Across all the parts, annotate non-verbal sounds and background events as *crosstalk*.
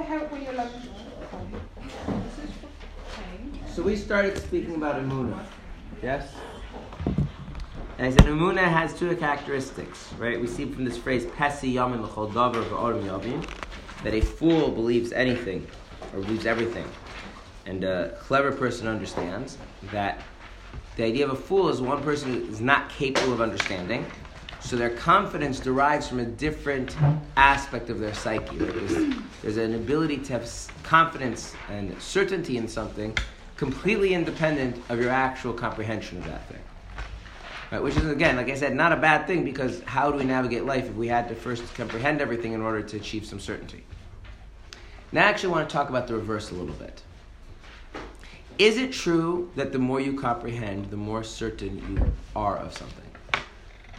to help. So we started speaking about Amuna. Yes? And I said Amuna has two characteristics, right? We see from this phrase, Pesi Yamin Davar V'Orim Yavin, that a fool believes anything, or believes everything. And a clever person understands that the idea of a fool is one person who is not capable of understanding, so their confidence derives from a different aspect of their psyche. Right? There's, there's an ability to have confidence and certainty in something completely independent of your actual comprehension of that thing. Right? Which is, again, like I said, not a bad thing because how do we navigate life if we had to first comprehend everything in order to achieve some certainty? Now, I actually want to talk about the reverse a little bit. Is it true that the more you comprehend, the more certain you are of something?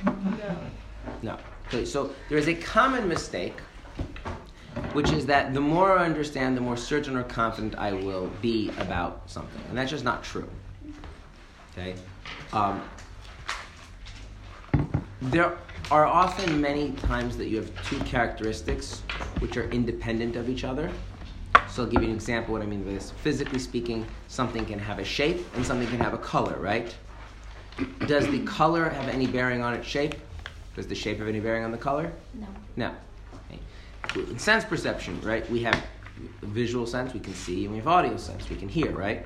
No. No. Okay, so there is a common mistake, which is that the more I understand, the more certain or confident I will be about something. And that's just not true. Okay? Um, there are often many times that you have two characteristics which are independent of each other. So I'll give you an example what I mean by this. Physically speaking, something can have a shape and something can have a color, right? Does the color have any bearing on its shape? Does the shape have any bearing on the color? No. No. Okay. In sense perception, right? We have visual sense, we can see, and we have audio sense, we can hear, right?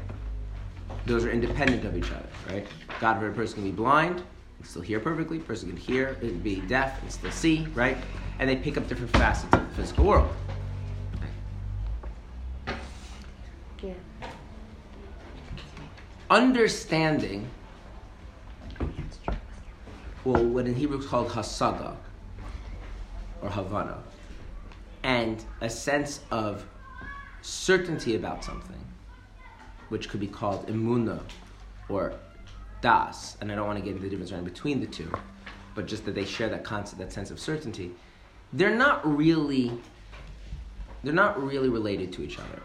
Those are independent of each other, right? God forbid a person can be blind and still hear perfectly. A person can hear and be deaf and still see, right? And they pick up different facets of the physical world. Yeah. Understanding, well, what in Hebrew is called hasaga or havana, and a sense of certainty about something, which could be called imuna or das, and I don't want to get into the difference between the two, but just that they share that concept, that sense of certainty. They're not really, they're not really related to each other.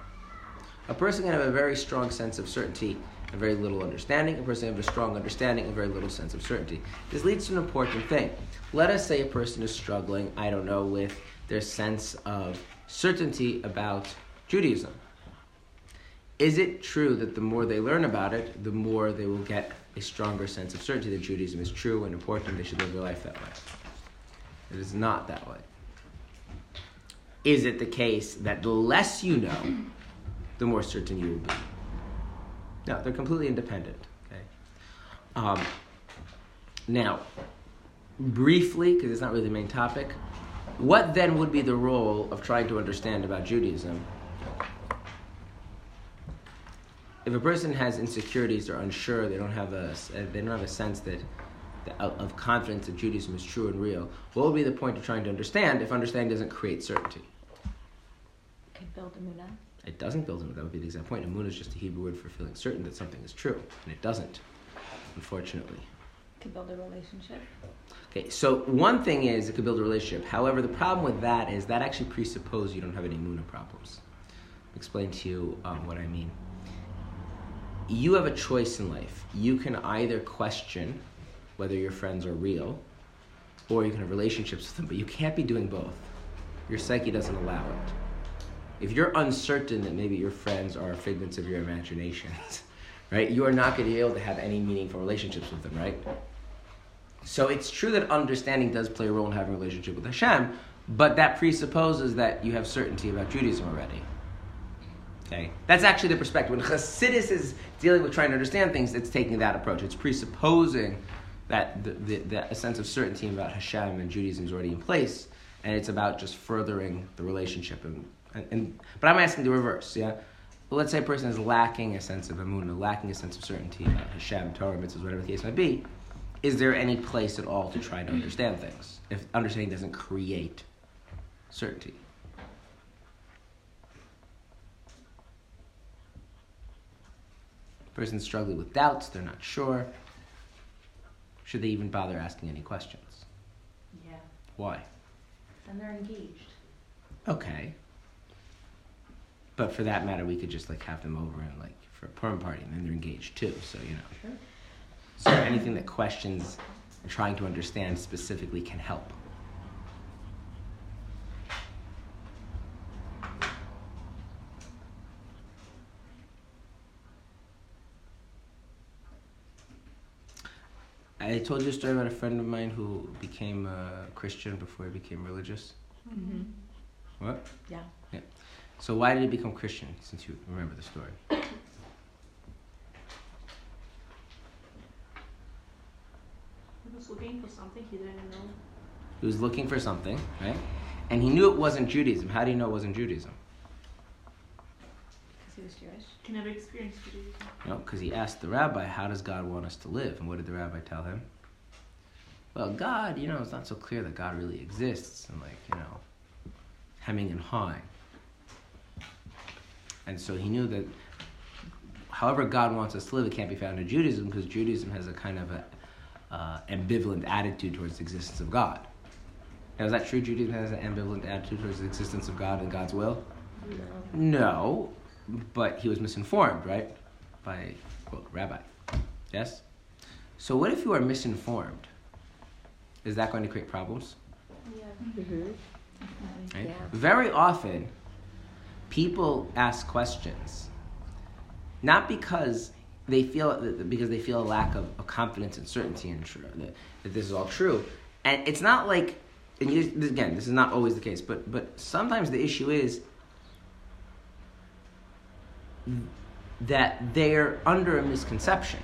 A person can have a very strong sense of certainty and very little understanding. A person can have a strong understanding and very little sense of certainty. This leads to an important thing. Let us say a person is struggling, I don't know, with their sense of certainty about Judaism. Is it true that the more they learn about it, the more they will get a stronger sense of certainty that Judaism is true and important, they should live their life that way? It is not that way. Is it the case that the less you know, the more certain you will be? No, they're completely independent. Okay. Um, now, briefly, because it's not really the main topic, what then would be the role of trying to understand about Judaism? If a person has insecurities, they're unsure, they don't have a they don't have a sense that, of confidence that Judaism is true and real. What would be the point of trying to understand if understanding doesn't create certainty? Could build a muna. It doesn't build in. That would be the exact point. Amun is just a Hebrew word for feeling certain that something is true, and it doesn't, unfortunately. Could build a relationship. Okay, so one thing is it could build a relationship. However, the problem with that is that actually presupposes you don't have any Muna problems. I'll explain to you um, what I mean. You have a choice in life. You can either question whether your friends are real, or you can have relationships with them, but you can't be doing both. Your psyche doesn't allow it. If you're uncertain that maybe your friends are figments of your imaginations, *laughs* right, you are not going to be able to have any meaningful relationships with them, right? So it's true that understanding does play a role in having a relationship with Hashem, but that presupposes that you have certainty about Judaism already. Okay, that's actually the perspective. When Chassidus is dealing with trying to understand things, it's taking that approach. It's presupposing that the, the, the, a sense of certainty about Hashem and Judaism is already in place, and it's about just furthering the relationship. And, and, and but I'm asking the reverse. Yeah, let's say a person is lacking a sense of emunah, lacking a sense of certainty about Hashem, Torah, mitzvahs, whatever the case might be. Is there any place at all to try to understand things if understanding doesn't create certainty? Person's struggling with doubts, they're not sure. Should they even bother asking any questions? Yeah. Why? Then they're engaged. Okay. But for that matter, we could just like have them over and like for a Purim party, and then they're engaged too. So you know. Sure. So anything that questions and trying to understand specifically can help. I told you a story about a friend of mine who became a Christian before he became religious. Mm-hmm. What? Yeah. Yeah. So why did he become Christian? Since you remember the story. He was looking for something he didn't know. He was looking for something, right? And he knew it wasn't Judaism. How do you know it wasn't Judaism? Because he was Jewish. He never experienced Judaism. No, because he asked the rabbi, "How does God want us to live?" And what did the rabbi tell him? Well, God, you know, it's not so clear that God really exists, and like you know, hemming and hawing. And so he knew that, however God wants us to live, it can't be found in Judaism because Judaism has a kind of a uh, ambivalent attitude towards the existence of God. Now, is that true? Judaism has an ambivalent attitude towards the existence of God and God's will. No, no but he was misinformed, right? By, quote, rabbi. Yes? So what if you are misinformed? Is that going to create problems? Yeah. Definitely. Right? Yeah. Very often, people ask questions, not because they feel because they feel a lack of, of confidence and certainty and tr- that, that this is all true, and it's not like you, again this is not always the case, but but sometimes the issue is that they're under a misconception.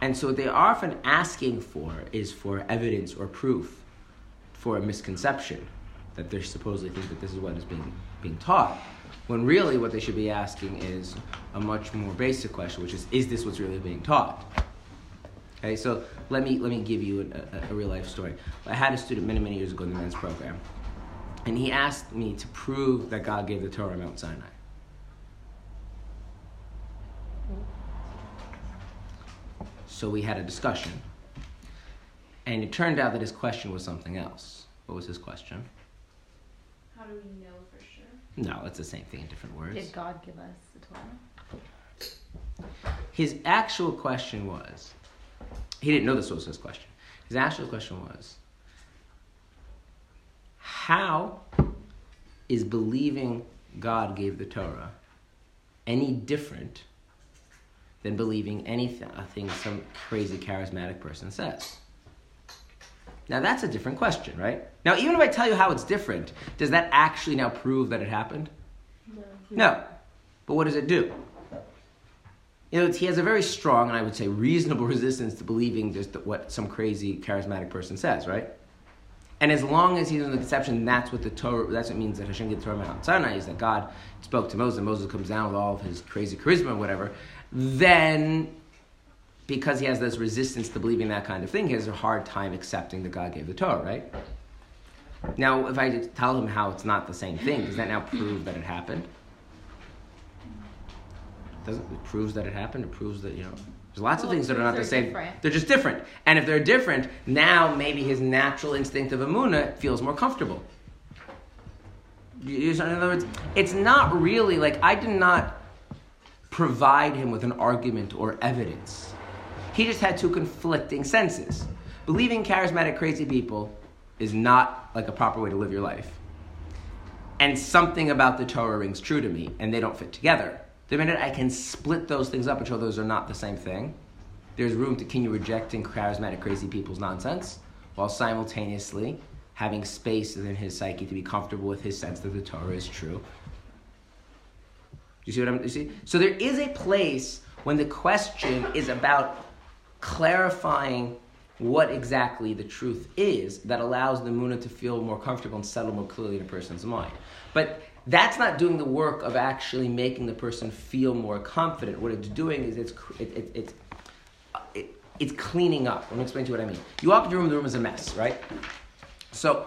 And so what they're often asking for is for evidence or proof for a misconception that they're supposedly think that this is what is being being taught. When really what they should be asking is a much more basic question, which is, is this what's really being taught? Okay, so let me let me give you a, a, a real life story. I had a student many many years ago in the men's program, and he asked me to prove that God gave the Torah on Mount Sinai. So we had a discussion, and it turned out that his question was something else. What was his question? How do we know? No, it's the same thing in different words. Did God give us the Torah? His actual question was he didn't know this was his question. His actual question was how is believing God gave the Torah any different than believing anything some crazy charismatic person says? Now that's a different question, right? Now, even if I tell you how it's different, does that actually now prove that it happened? No. No. But what does it do? You know, he has a very strong and I would say reasonable *laughs* resistance to believing just what some crazy charismatic person says, right? And as long as he's in the conception that's what the Torah, that's what means that Hashem gave the Torah Mount Sinai, is that God spoke to Moses, and Moses comes down with all of his crazy charisma or whatever, then because he has this resistance to believing that kind of thing, he has a hard time accepting that God gave the Torah, right? Now, if I tell him how it's not the same thing, does that now prove that it happened? Doesn't it proves that it happened? It proves that you know there's lots Well, of things that are not the same. different. They're just different, and if they're different, now maybe his natural instinct of amuna feels more comfortable. In other words, it's not really like I did not provide him with an argument or evidence. He just had two conflicting senses. Believing charismatic, crazy people is not like a proper way to live your life. And something about the Torah rings true to me, and they don't fit together. The minute I can split those things up and show those are not the same thing, there's room to continue rejecting charismatic, crazy people's nonsense while simultaneously having space within his psyche to be comfortable with his sense that the Torah is true. You see what I'm you see? So there is a place when the question is about clarifying what exactly the truth is that allows the muna to feel more comfortable and settle more clearly in a person's mind. But that's not doing the work of actually making the person feel more confident. What it's doing is it's it, it, it's it, it's cleaning up. Let me explain to you what I mean. You walk into a room, the room is a mess, right? So,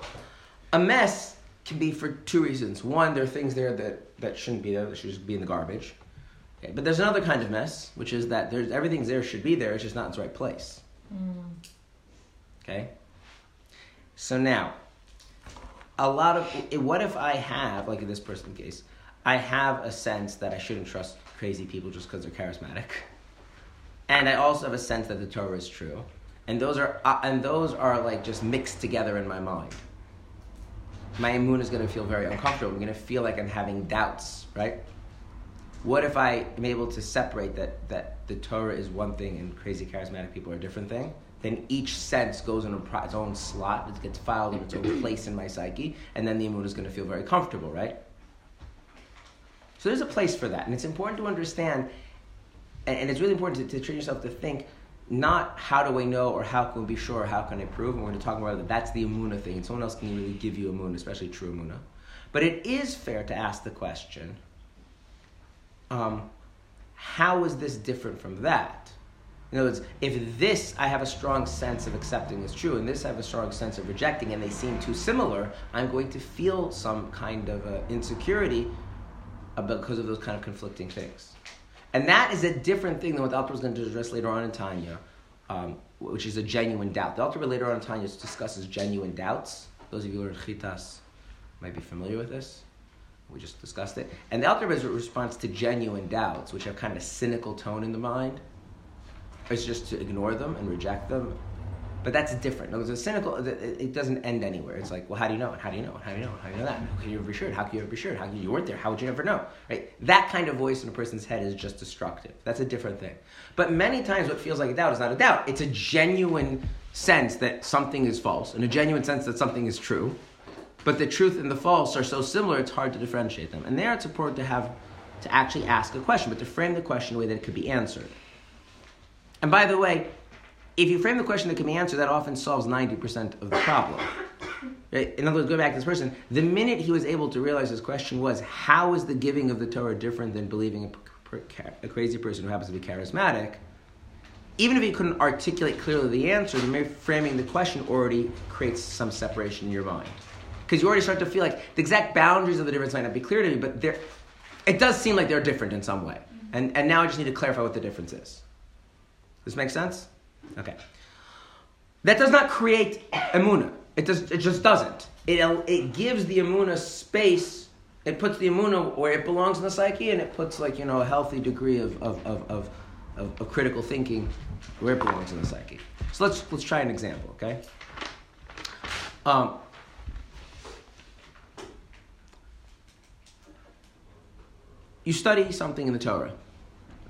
a mess can be for two reasons. One, there are things there that, that shouldn't be there, that should just be in the garbage. Okay, but there's another kind of mess, which is that there's everything's there, should be there, it's just not in its right place. Okay? So now, a lot of what if I have, like in this person case, I have a sense that I shouldn't trust crazy people just because they're charismatic, and I also have a sense that the Torah is true, and those are uh, and those are like just mixed together in my mind. My immune is going to feel very uncomfortable. I'm going to feel like I'm having doubts, right? What if I am able to separate that that the Torah is one thing and crazy charismatic people are a different thing? then each sense goes in its own slot, it gets filed in its own place in my psyche, and then the emunah is going to feel very comfortable, right? So there's a place for that, and it's important to understand, and, and it's really important to, to train yourself to think not how do I know or how can we be sure or how can I prove, and we're going to talk about that. That's the emunah thing, and someone else can really give you emunah, especially true emunah. But it is fair to ask the question, um, how is this different from that? In other words, if this I have a strong sense of accepting is true, and this I have a strong sense of rejecting, and they seem too similar, I'm going to feel some kind of uh, insecurity because of those kind of conflicting things. And that is a different thing than what the Alter is going to address later on in Tanya, um, which is a genuine doubt. The Alter later on in Tanya discusses genuine doubts. Those of you who are chitas might be familiar with this. We just discussed it. And the Alter Rebbe's response to genuine doubts, which have kind of a cynical tone in the mind, is just to ignore them and reject them but that's different. No, a cynical. It doesn't end anywhere. It's like, well, how do you know? How do you know? How do you know? How do you know that? How can you ever be sure? How can you ever be sure? How can you weren't there? How would you ever know? Right? That kind of voice in a person's head is just destructive. That's a different thing. But many times, what feels like a doubt is not a doubt. It's a genuine sense that something is false, and a genuine sense that something is true. But the truth and the false are so similar; it's hard to differentiate them. And there, it's important to have to actually ask a question, but to frame the question in a way that it could be answered. And by the way, if you frame the question that can be answered, that often solves 90% of the problem. In other words, go back to this person. The minute he was able to realize his question was, how is the giving of the Torah different than believing a, a crazy person who happens to be charismatic? Even if he couldn't articulate clearly the answer, the mere framing the question already creates some separation in your mind. Because you already start to feel like the exact boundaries of the difference might not be clear to me, but there, it does seem like they're different in some way. And, and now I just need to clarify what the difference is. Does this makes sense? Okay. That does not create emuna. It does. It just doesn't. It it gives the emuna space. It puts the emuna where it belongs in the psyche, and it puts like you know a healthy degree of of, of, of, of, of critical thinking where it belongs in the psyche. So let's let's try an example. Okay. Um, you study something in the Torah,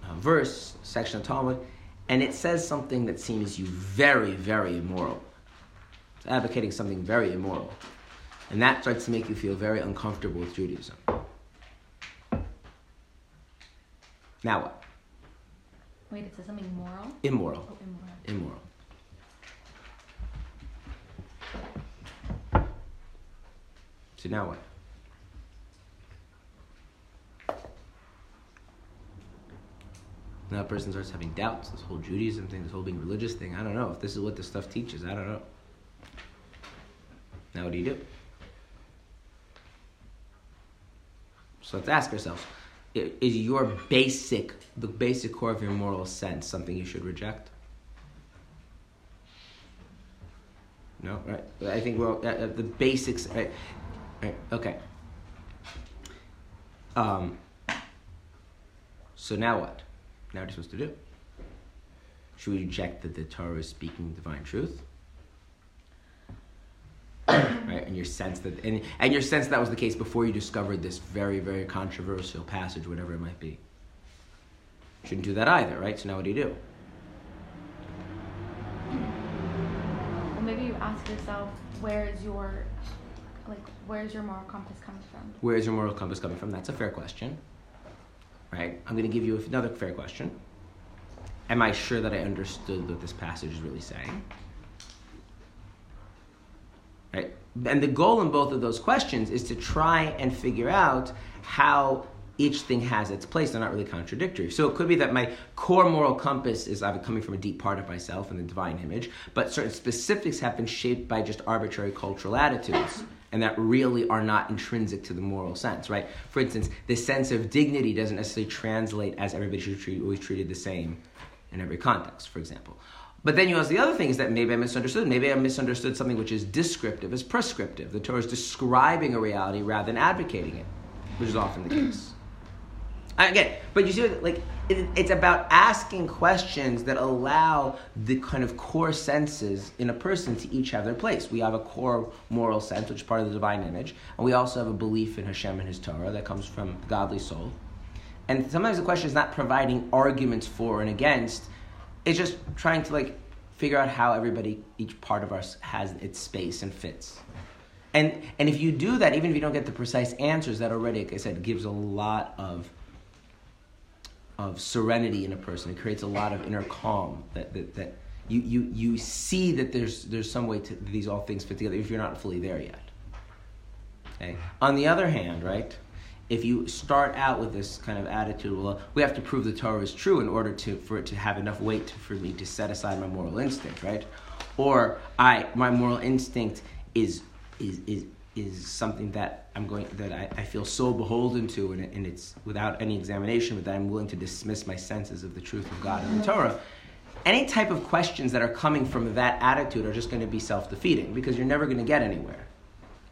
a verse, section of Talmud and it says something that seems you very, very immoral. It's advocating something very immoral. And that starts to make you feel very uncomfortable with Judaism. Now what? Wait, it says something moral? Immoral. Oh, immoral. Immoral. So now what? Now a person starts having doubts. This whole Judaism thing, this whole being religious thing. I don't know if this is what this stuff teaches. I don't know. Now what do you do? So let's ask ourselves: Is your basic, the basic core of your moral sense, something you should reject? No, right? I think we're uh, uh, the basics. Right? right? Okay. Um. So now what? Now what are you supposed to do? Should we reject that the Torah is speaking divine truth? *coughs* right, and your sense that and, and your sense that was the case before you discovered this very, very controversial passage, whatever it might be. Shouldn't do that either, right? So now what do you do? Well, maybe you ask yourself, where is your like where is your moral compass coming from? Where is your moral compass coming from? That's a fair question right? I'm going to give you another fair question. Am I sure that I understood what this passage is really saying? Right? And the goal in both of those questions is to try and figure out how each thing has its place. They're not really contradictory. So it could be that my core moral compass is coming from a deep part of myself and the divine image, but certain specifics have been shaped by just arbitrary cultural attitudes and that really are not intrinsic to the moral sense, right? For instance, the sense of dignity doesn't necessarily translate as everybody should be always treated the same in every context, for example. But then you ask the other thing is that maybe I misunderstood. Maybe I misunderstood something which is descriptive as prescriptive. The Torah is describing a reality rather than advocating it, which is often the case. *clears throat* Again, but you see, like it's about asking questions that allow the kind of core senses in a person to each have their place. We have a core moral sense, which is part of the divine image, and we also have a belief in Hashem and His Torah that comes from the godly soul. And sometimes the question is not providing arguments for and against; it's just trying to like figure out how everybody, each part of us has its space and fits. And, and if you do that, even if you don't get the precise answers, that already, like I said, gives a lot of, of serenity in a person. It creates a lot of inner calm that, that, that you, you, you see that there's, there's some way to these all things fit together if you're not fully there yet. Okay? On the other hand, right, if you start out with this kind of attitude, well, we have to prove the Torah is true in order to, for it to have enough weight for me to set aside my moral instinct, right? Or I, my moral instinct is is is is something that I'm going that I, I feel so beholden to and, and it's without any examination but that I'm willing to dismiss my senses of the truth of God and the Torah. Any type of questions that are coming from that attitude are just going to be self-defeating because you're never going to get anywhere.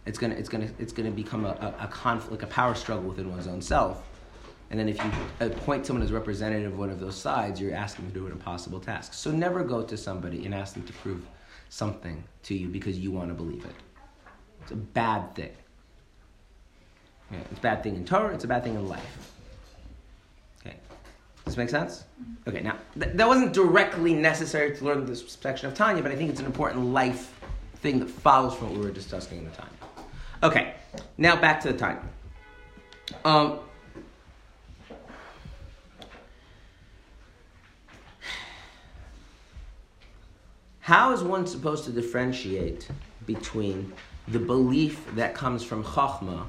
It's going to it's to it's to become a, a, a conflict a power struggle within one's own self. And then if you appoint someone as representative of one of those sides you're asking them to do an impossible task. So never go to somebody and ask them to prove something to you because you want to believe it it's a bad thing. Yeah, it's a bad thing in Torah, it's a bad thing in life. Okay. Does this make sense? Okay, now, th- that wasn't directly necessary to learn this section of Tanya, but I think it's an important life thing that follows from what we were discussing in the Tanya. Okay, now back to the Tanya. Um, how is one supposed to differentiate between the belief that comes from Chachma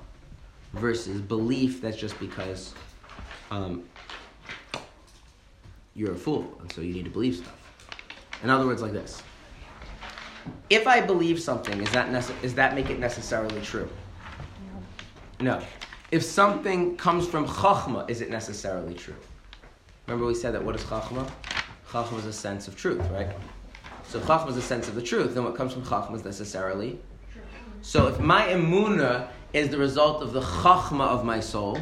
versus belief that's just because um, you're a fool and so you need to believe stuff. In other words, like this. If I believe something, is that, nece- is that make it necessarily true? No. If something comes from Chachma, is it necessarily true? Remember we said that what is Chachma? Chachma is a sense of truth, right? So Chachma is a sense of the truth, then what comes from Chachma is necessarily so if my emuna is the result of the chachma of my soul,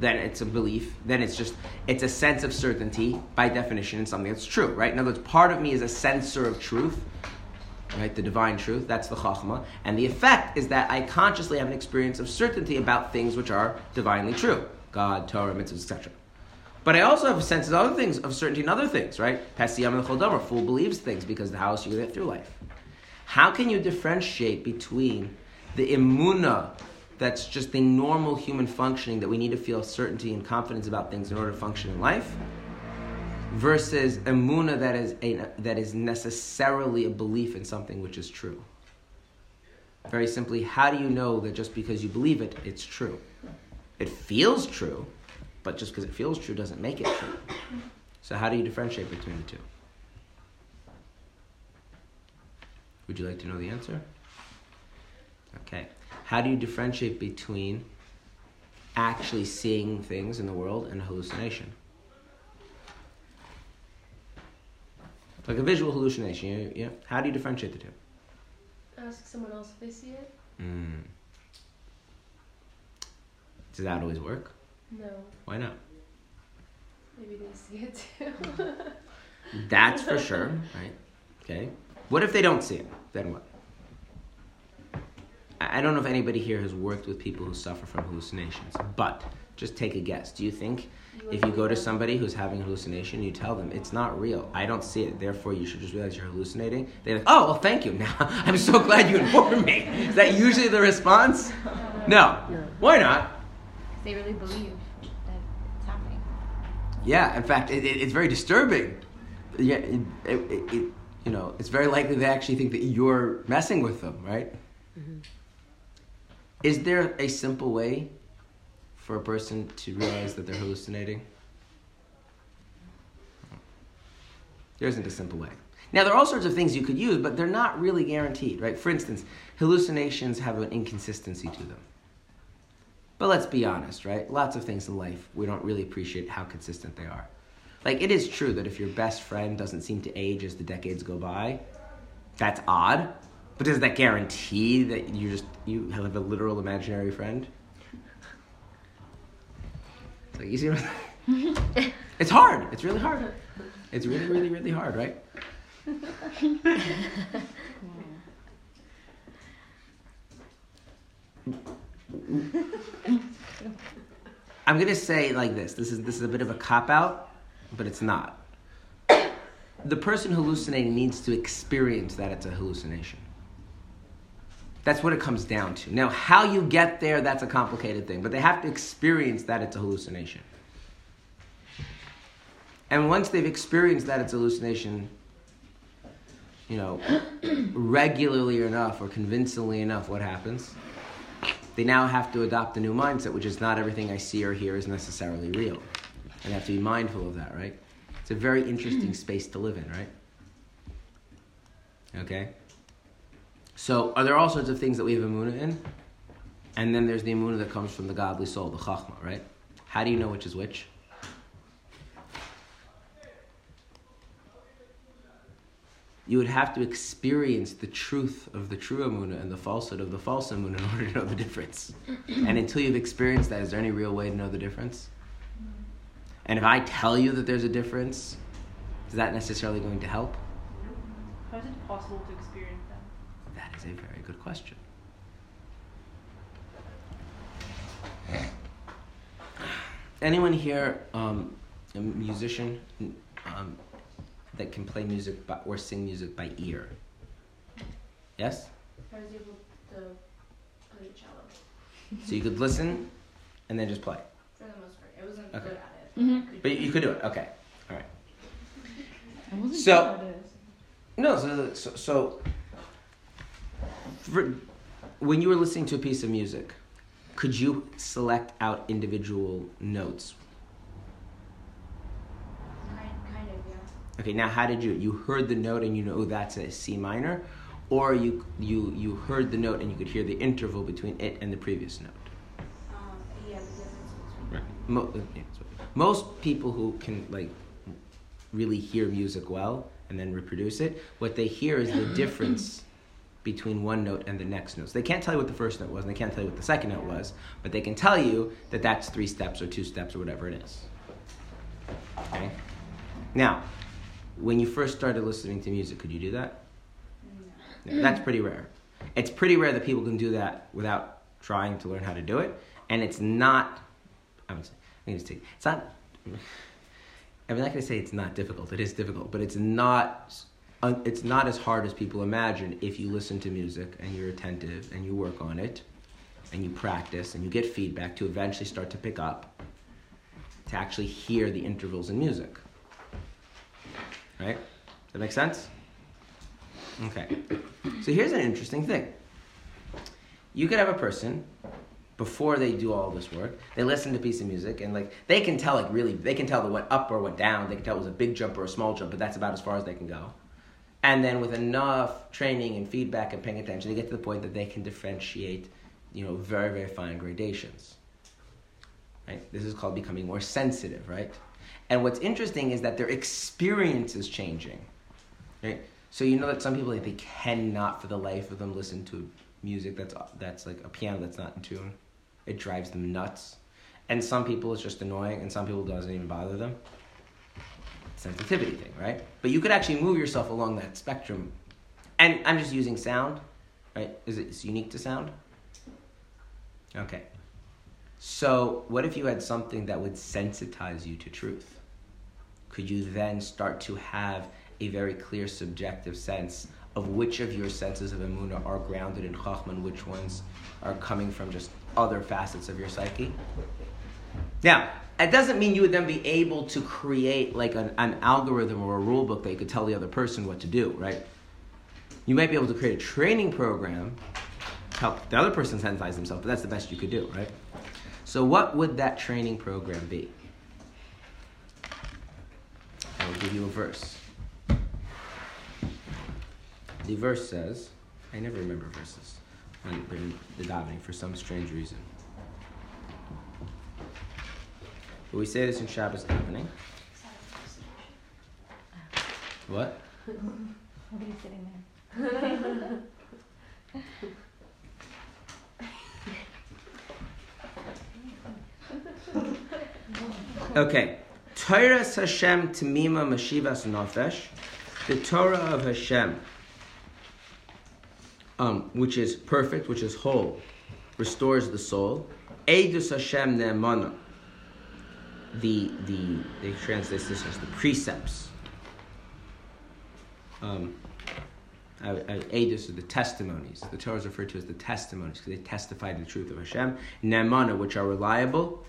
then it's a belief. Then it's just it's a sense of certainty by definition in something that's true, right? In other words, part of me is a sensor of truth, right? The divine truth. That's the chachma, and the effect is that I consciously have an experience of certainty about things which are divinely true, God, Torah, mitzvahs, etc. But I also have a sense of other things of certainty in other things, right? Pesiyam and the Chodomer, fool believes things because the house you get through life. How can you differentiate between the imuna that's just the normal human functioning that we need to feel certainty and confidence about things in order to function in life versus emuna that is a, that is necessarily a belief in something which is true. Very simply how do you know that just because you believe it it's true? It feels true but just because it feels true doesn't make it true. So how do you differentiate between the two? Would you like to know the answer Okay. How do you differentiate between actually seeing things in the world and hallucination? Like a visual hallucination, you, you, how do you differentiate the two? Ask someone else if they see it. Mm. Does that always work? No, Why not? maybe they see it too. That's for *laughs* sure, right? Okay. What if they don't see it? Then what? I don't know if anybody here has worked with people who suffer from hallucinations, but just take a guess. Do you think if you go to somebody who's having a hallucination, you tell them it's not real, I don't see it, therefore you should just realize you're hallucinating? They're like, oh, well, thank you. *laughs* Now I'm so glad you informed me. Is that usually the response? No. Why not? They really believe that it's happening. Yeah, in fact, it, it, it's very disturbing. Yeah, it, it, you know, it's very likely they actually think that you're messing with them, right? Mm-hmm. Is there a simple way for a person to realize that they're hallucinating? There isn't a simple way. Now, there are all sorts of things you could use, but they're not really guaranteed, right? For instance, hallucinations have an inconsistency to them. But let's be honest, right? Lots of things in life, we don't really appreciate how consistent they are. Like, it is true that if your best friend doesn't seem to age as the decades go by, that's odd. But does that guarantee that you just you have a literal imaginary friend? It's you see *laughs* It's hard. It's really hard. It's really, really, really hard, right? *laughs* I'm gonna say like this. This is this is a bit of a cop out, but it's not. the person hallucinating needs to experience that it's a hallucination. That's what it comes down to. Now, how you get there, that's a complicated thing, but they have to experience that it's a hallucination. And once they've experienced that it's a hallucination, you know, *clears throat* regularly enough or convincingly enough, what happens? They now have to adopt a new mindset, which is not everything I see or hear is necessarily real. And they have to be mindful of that, right? It's a very interesting *clears throat* space to live in, right? Okay? So, are there all sorts of things that we have Amunah in? And then there's the Amunah that comes from the godly soul, the Chachma, right? How do you know which is which? You would have to experience the truth of the true Amunah and the falsehood of the false Amunah in *laughs* order to know the difference. and until you've experienced that, is there any real way to know the difference? And if I tell you that there's a difference, is that necessarily going to help? How is it possible to experience is a very good question. Anyone here um, a musician um, that can play music by, or sing music by ear? Yes? I was able to play cello So you could listen and then just play. for the most part. I wasn't Okay. good at it. Mhm. Could But you could do it. Okay. All right. I wasn't So- sure what it is. No, so, so, so for, when you were listening to a piece of music, could you select out individual notes? kind, kind of, yeah. Okay, now how did you? You heard the note and you know oh, that's a C minor, or you you you heard the note and you could hear the interval between it and the previous note. Um, yeah, the difference between. Mo- yeah, most people who can like really hear music well and then reproduce it, what they hear is the *clears throat* difference between one note and the next note. So they can't tell you what the first note was, and they can't tell you what the second note was, but they can tell you that that's three steps or two steps or whatever it is. Okay. Now, when you first started listening to music, could you do that? No, that's pretty rare. It's pretty rare that people can do that without trying to learn how to do it, and it's not. I'm I'm gonna say it's not. I'm not gonna say it's not difficult. It is difficult, but it's not. It's not as hard as people imagine if you listen to music and you're attentive and you work on it, and you practice and you get feedback to eventually start to pick up, to actually hear the intervals in music. Right? That makes sense? Okay. So here's an interesting thing. You could have a person before they do all this work, they listen to a piece of music and like they can tell like really they can tell it went up or went down. They can tell it was a big jump or a small jump, but that's about as far as they can go. And then with enough training and feedback and paying attention, they get to the point that they can differentiate, you know, very very fine gradations. Right? This is called becoming more sensitive, right? And what's interesting is that their experience is changing. Right? So you know that some people like they cannot for the life of them listen to music that's that's like a piano that's not in tune. It drives them nuts. And some people it's just annoying and some people it doesn't even bother them. Sensitivity thing, right? But you could actually move yourself along that spectrum. And I'm just using sound, right? Is it unique to sound? Okay. So, what if you had something that would sensitize you to truth? Could you then start to have a very clear subjective sense of which of your senses of emuna are grounded in chachma and which ones are coming from just other facets of your psyche? Now, it doesn't mean you would then be able to create like an, an algorithm or a rule book that you could tell the other person what to do, right? You might be able to create a training program to help the other person sensitize themselves, but that's the best you could do, right? So, what would that training program be? I will give you a verse. The verse says, I never remember verses in the davening for some strange reason. But we say this in Shabbos davening. What? Nobody's sitting there. Okay. Torah Hashem Tamima Mashivas Nafesh. The Torah of Hashem, um, which is perfect, which is whole, restores the soul. Eidus Hashem Ne'emana. The, the, they translate this as the precepts um, I, I, are the testimonies. The Torah is referred to as the testimonies because they testify to the truth of Hashem. Nemana, which are reliable.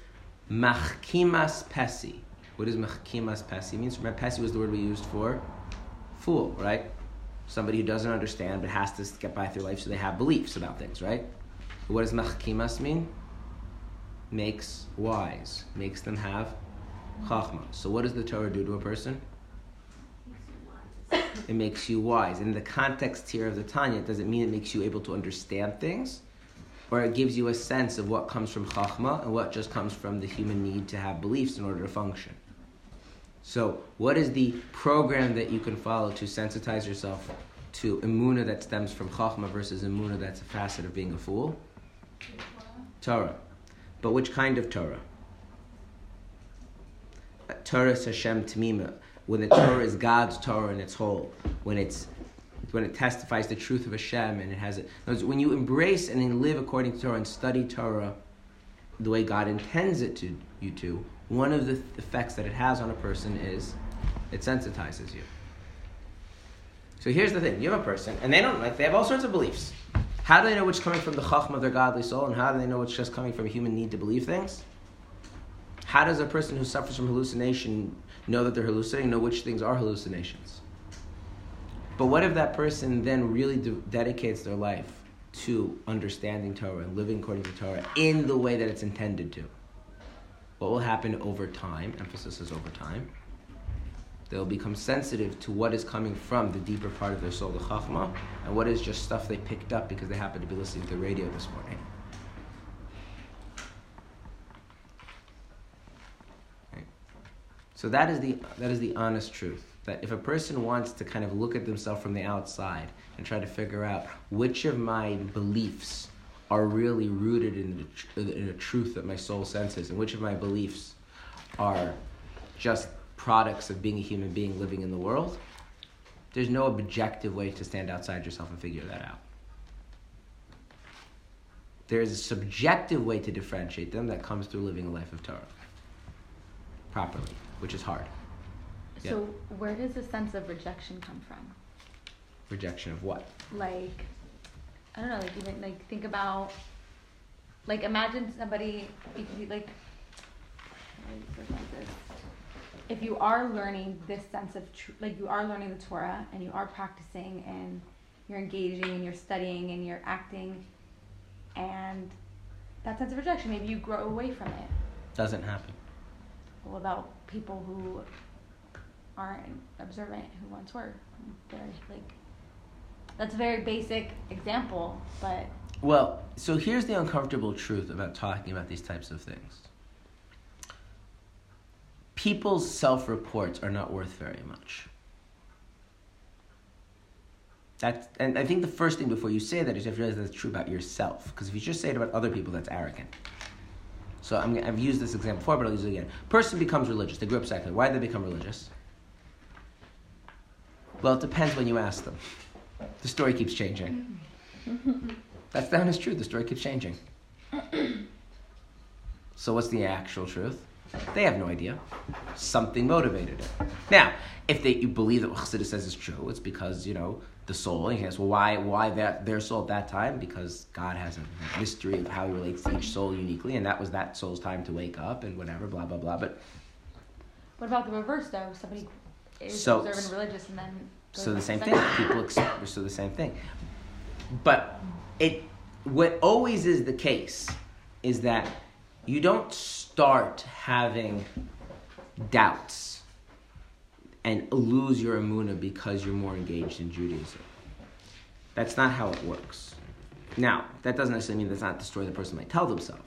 Machkimas pesi. What does machkimas pesi means? Remember, pesi was the word we used for fool, right? Somebody who doesn't understand but has to get by through life, so they have beliefs about things, right? What does machkimas mean? Makes wise, makes them have chachma. So what does the Torah do to a person? It makes you wise. In the context here of the Tanya, it doesn't mean it makes you able to understand things, or it gives you a sense of what comes from chachma and what just comes from the human need to have beliefs in order to function. So, what is the program that you can follow to sensitize yourself to emuna that stems from chachma versus emuna that's a facet of being a fool? Torah. But which kind of Torah? Torah Hashem Tamima. When the Torah is God's Torah in its whole, when it's when it testifies the truth of Hashem and it has it. When you embrace and then live according to Torah and study Torah the way God intends it to you to, one of the effects that it has on a person is it sensitizes you. So here's the thing: you have a person, and they don't like they have all sorts of beliefs. How do they know which coming from the chachma of their godly soul, and how do they know which just coming from a human need to believe things? How does a person who suffers from hallucination know that they're hallucinating? Know which things are hallucinations? But what if that person then really de- dedicates their life to understanding Torah and living according to Torah in the way that it's intended to? What will happen over time? Emphasis is over time. They'll become sensitive to what is coming from the deeper part of their soul, the chachma, and what is just stuff they picked up because they happened to be listening to the radio this morning. So that is the that is the honest truth that if a person wants to kind of look at themselves from the outside and try to figure out which of my beliefs are really rooted in the, in the truth that my soul senses and which of my beliefs are just products of being a human being living in the world, there's no objective way to stand outside yourself and figure that out. There is a subjective way to differentiate them that comes through living a life of Torah properly, which is hard. So where does the sense of rejection come from? Rejection of what? Like, I don't know. Like even like think about, like imagine somebody like. If you are learning this sense of truth, like you are learning the Torah and you are practicing and you're engaging and you're studying and you're acting, and that sense of rejection, maybe you grow away from it. Doesn't happen. What about people who aren't observant who once were. Very like that's a very basic example, but well, so here's the uncomfortable truth about talking about these types of things. People's self-reports are not worth very much. That's, and I think the first thing before you say that is you have to realize that's true about yourself. Because if you just say it about other people, that's arrogant. So i have used this example before, but I'll use it again. Person becomes religious. They grew up secular. Why did they become religious? Well, it depends when you ask them. The story keeps changing. That's the honest truth. The story keeps changing. So, what's the actual truth? They have no idea. Something motivated it. Now, if they, you believe that what Chassidus says is true, it's because, you know, the soul. And he says, well, why, why that, their soul at that time? Because God has a mystery of how he relates to each soul uniquely, and that was that soul's time to wake up and whatever, blah, blah, blah. But what about the reverse, though? Somebody is so, observant religious and then so the same thing people accept, so the same thing but it what always is the case is that you don't start having doubts and lose your amuna because you're more engaged in Judaism. That's not how it works. Now, that doesn't necessarily mean that's not the story the person might tell themselves,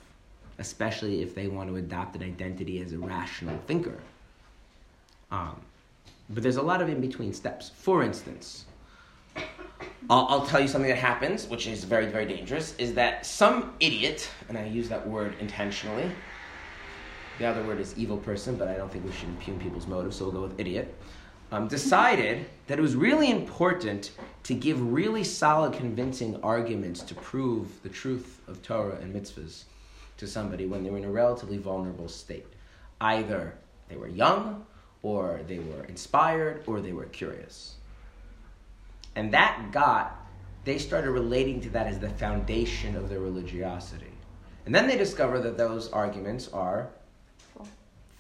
especially if they want to adopt an identity as a rational thinker. Um, but there's a lot of in between steps. For instance, I'll, tell you something that happens, which is very, very dangerous, is that some idiot, and I use that word intentionally, the other word is evil person, but I don't think we should impugn people's motives, so we'll go with idiot, um, decided that it was really important to give really solid, convincing arguments to prove the truth of Torah and mitzvahs to somebody when they were in a relatively vulnerable state. Either they were young, or they were inspired, or they were curious. And that got, they started relating to that as the foundation of their religiosity. And then they discover that those arguments are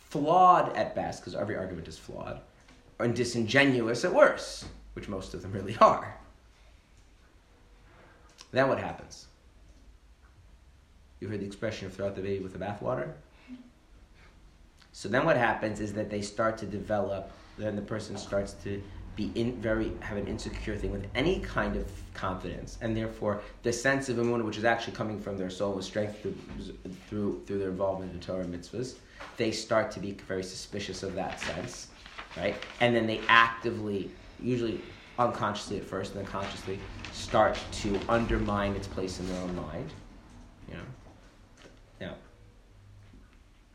flawed at best, because every argument is flawed, and disingenuous at worst, which most of them really *laughs* are. Then what happens? You heard the expression of throw out the baby with the bathwater? So then what happens is that they start to develop, then the person starts to be in very have an insecure thing with any kind of confidence, and therefore the sense of immune, which is actually coming from their soul with strength through through, through their involvement in Torah mitzvahs, they start to be very suspicious of that sense, right? And then they actively, usually unconsciously at first, and then consciously, start to undermine its place in their own mind. You know, now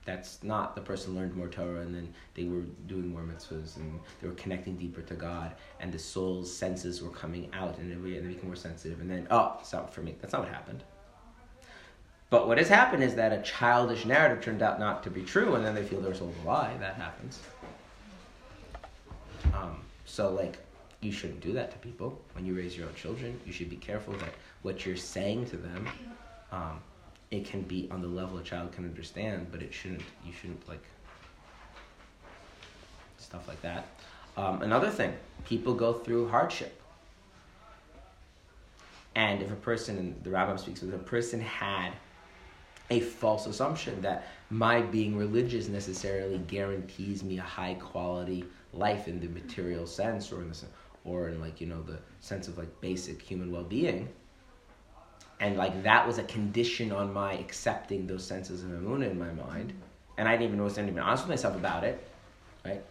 that's not the person learned more Torah and then they were doing more mitzvahs and they were connecting deeper to God and the soul's senses were coming out and they became more sensitive and then oh it's not for me. That's not what happened. But what has happened is that a childish narrative turned out not to be true, and then they feel their soul's a lie. That happens. Um, so, like, you shouldn't do that to people. When you raise your own children, you should be careful that what you're saying to them, um, it can be on the level a child can understand, but it shouldn't. You shouldn't like stuff like that. Um, another thing, people go through hardship. And if a person, and the rabbi speaks, if a person had a false assumption that my being religious necessarily guarantees me a high quality life in the material sense or in the or in like you know the sense of like basic human well-being and like that was a condition on my accepting those senses of emuna in my mind and i didn't even know I wasn't even honest with myself about it right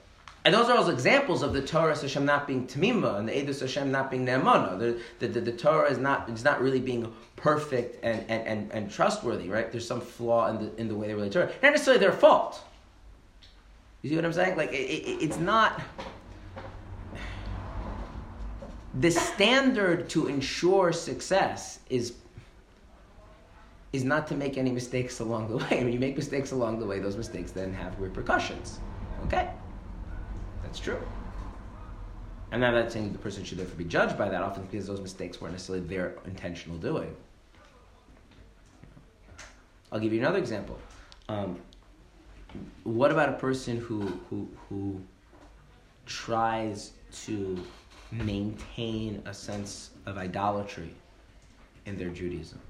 and those are all examples of the Torah Hashem not being tamima and the Edus Hashem not being ne'emana. The, the, the, the, Torah is not, is not really being perfect and, and, and, and trustworthy, right? There's some flaw in the, in the way they relate to Torah. Not necessarily their fault. You see what I'm saying? Like, it, it, it's not... The standard to ensure success is is not to make any mistakes along the *laughs* way. Mean, you make mistakes along the way, those mistakes then have repercussions. Okay? That's true. And I'm not saying the person should therefore be judged by that, often because those mistakes weren't necessarily their intentional doing. I'll give you another example. Um, what about a person who, who, who tries to maintain a sense of idolatry in their Judaism?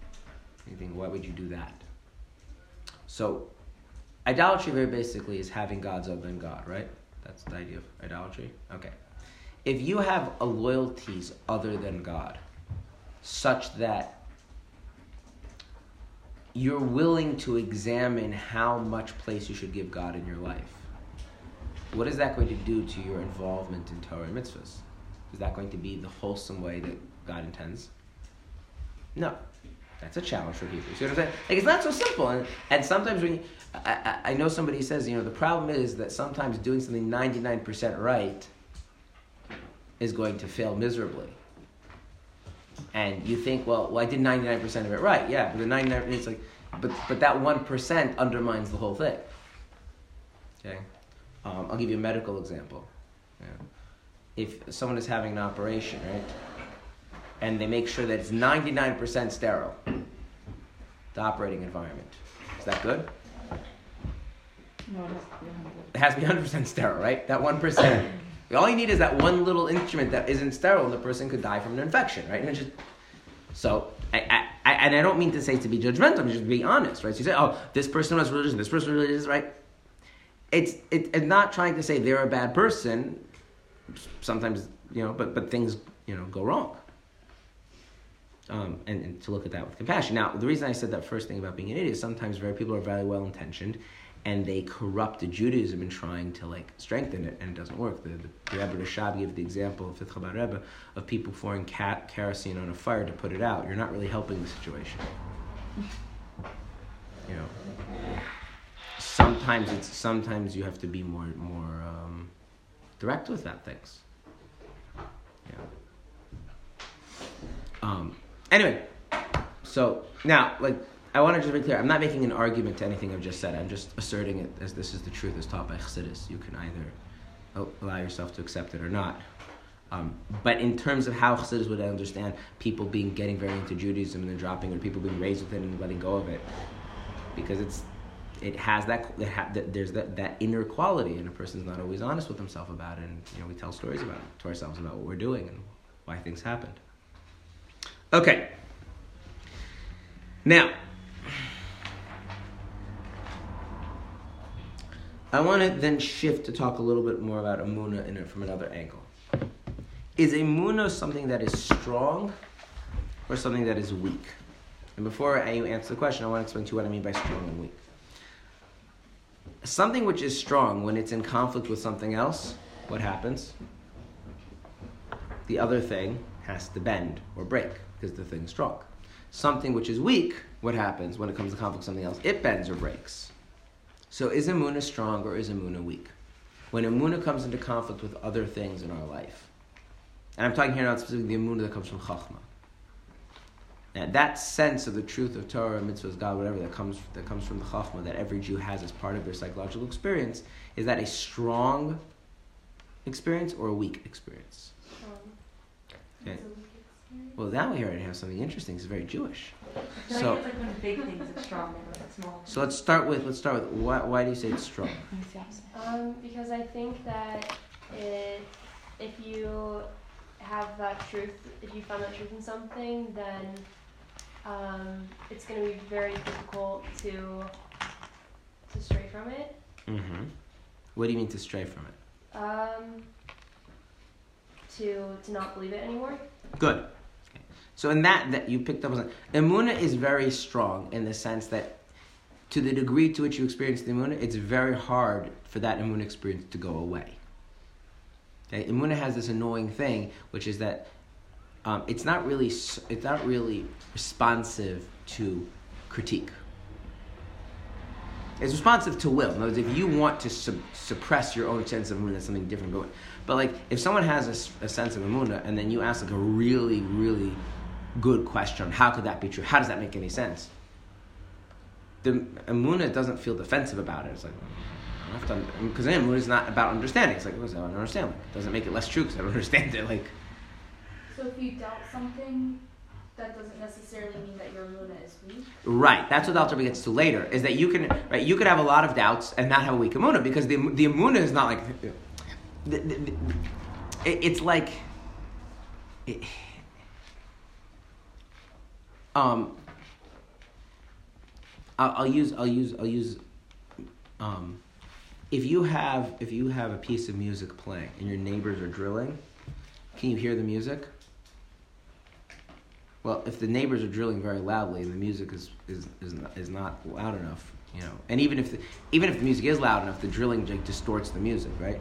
You think, why would you do that? So, idolatry very basically is having gods other than God, right? That's the idea of idolatry. Okay. If you have a loyalties other than God, such that you're willing to examine how much place you should give God in your life, what is that going to do to your involvement in Torah and mitzvahs? Is that going to be the wholesome way that God intends? No. That's a challenge for people. See what I'm saying? Like it's not so simple. And, and sometimes when you, I, I, I know somebody says, you know, the problem is that sometimes doing something 99% right is going to fail miserably. And you think, well, well, I did 99% of it right. Yeah, but the 99, it's like, but, but that 1% undermines the whole thing. Okay? Um, I'll give you a medical example. Yeah. If someone is having an operation, right? And they make sure that it's 99% sterile, the operating environment. Is that good? No, it has to be 100. It has to be 100% sterile, right? That 1%. *clears throat* all you need is that one little instrument that isn't sterile, and the person could die from an infection, right? And just, so, I, I, and I don't mean to say to be judgmental, I'm just be honest, right? So you say, oh, this person was religious, this person was religious, right? It's, it, it's not trying to say they're a bad person. Sometimes, you know, but, but things, you know, go wrong um, and, and, to look at that with compassion. Now, the reason I said that first thing about being an idiot is sometimes very people are very well intentioned, and they corrupt the Judaism in trying to like strengthen it, and it doesn't work. The, the, Rebbe Rashab gave the example of the Chabad Rebbe of people pouring cat, kerosene on a fire to put it out. You're not really helping the situation. *laughs* You know, sometimes it's sometimes you have to be more more um, direct with that things. Yeah. Um, Anyway, so now, like, I want to just be clear. I'm not making an argument to anything I've just said. I'm just asserting it as this is the truth as taught by Chassidus. You can either allow yourself to accept it or not. Um, but in terms of how Chassidus would understand people being getting very into Judaism and then dropping, or people being raised with it and letting go of it, because it's it has that, it ha, there's that, that inner quality, and a person's not always honest with himself about it. And you know, we tell stories about to ourselves about what we're doing and why things happened. Okay. Now, I want to then shift to talk a little bit more about Amuna in from another angle. Is Amuna something that is strong or something that is weak? And before I answer the question, I want to explain to you what I mean by strong and weak. Something which is strong when it's in conflict with something else, what happens? The other thing has to bend or break because the thing's strong. Something which is weak, what happens when it comes to conflict with something else? It bends or breaks. So is Amuna strong or is Amuna weak? When Amuna comes into conflict with other things in our life, and I'm talking here not specifically the Amuna that comes from Chachma. And that sense of the truth of Torah, mitzvahs, God, whatever that comes that comes from the Chachma that every Jew has as part of their psychological experience, is that a strong experience or a weak experience? Okay. Well, now we already have something interesting. It's very Jewish. So- like it's like when big things are strong and small. So let's start with let's start with why, why do you say it's strong? Um, because I think that it, if you have that truth, if you find that truth in something, then um, it's going to be very difficult to to stray from it. Mm-hmm. What do you mean to stray from it? Um, to to not believe it anymore. Good. So in that that you picked up on Emuna is very strong in the sense that to the degree to which you experience the Emuna, it's very hard for that Emuna experience to go away. Okay? Emuna has this annoying thing, which is that um, it's not really it's not really responsive to critique. It's responsive to will. In other words, if you want to sub- suppress your own sense of Emuna, that's something different. But, but like, if someone has a sense of Emuna, and then you ask like a really, really good question, how could that be true? How does that make any sense? The Emuna doesn't feel defensive about it. It's like, I have to, because Emuna is not about understanding. It's like, well, I don't understand. Like, it doesn't make it less true because I don't *laughs* understand it. Like, So if you doubt something, that doesn't necessarily mean that your Luna is weak. Right. That's what Alter gets to later. Is that you can right? You could have a lot of doubts and not have a weak amuna because the the amuna is not like. The, the, the, it, it's like. It, um. I'll, I'll use. I'll use. I'll use. Um, if you have if you have a piece of music playing and your neighbors are drilling, can you hear the music? Well, if the neighbors are drilling very loudly and the music is is is not, is not loud enough, you know, and even if the, even if the music is loud enough, the drilling like, distorts the music, right?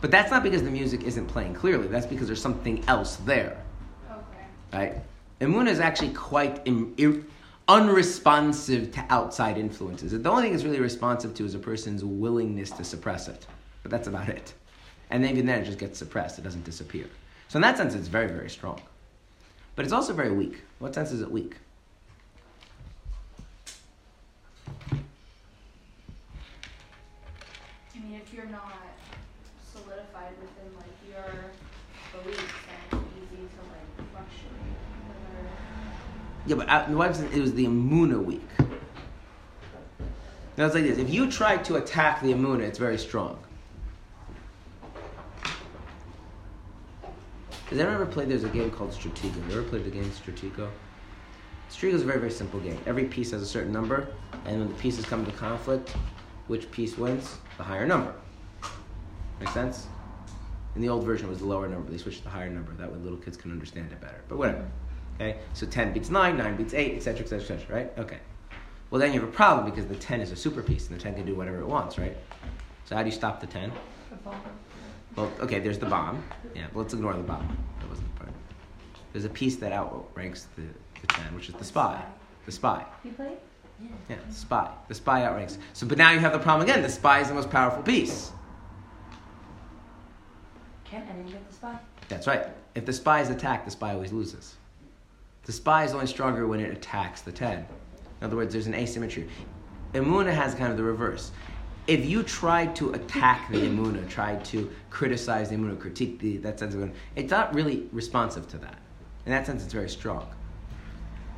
But that's not because the music isn't playing clearly. That's because there's something else there, Okay. right? Emuna is actually quite Im, unresponsive to outside influences. The only thing it's really responsive to is a person's willingness to suppress it, but that's about it. And even then, it just gets suppressed. It doesn't disappear. So in that sense, it's very very strong. But it's also very weak. What sense is it weak? I mean, if you're not solidified within like your beliefs, then it's easy to like fluctuate. Whether Yeah, but it? was the Amuna week. Now it's like this: if you try to attack the Amuna, it's very strong. Has anyone ever played? There's a game called Stratego. You ever played the game Stratego? Stratego is a very very simple game. Every piece has a certain number, and when the pieces come into conflict, which piece wins? The higher number. Make sense? In the old version, it was the lower number. They switched to the higher number. That way, little kids can understand it better. But whatever. Okay, so 10 beats 9, 9 beats 8, etc., etc., etc., right? Okay. Well, then you have a problem because the 10 is a super piece and the 10 can do whatever it wants, right? So how do you stop the 10? Well, okay, there's the bomb. Yeah, but let's ignore the bomb. That wasn't the part. There's a piece that outranks the, the 10, which is the spy. The spy. You played? Yeah, the spy. The spy outranks. So, but now you have the problem again. The spy is the most powerful piece. Can anyone get the spy? That's right. If the spy is attacked, the spy always loses. The spy is only stronger when it attacks the 10. In other words, there's an asymmetry. Emuna has kind of the reverse. if you try to attack the Imuna, try to criticize the Imuna, critique the, that sense of Imuna, it's not really responsive to that. In that sense, it's very strong.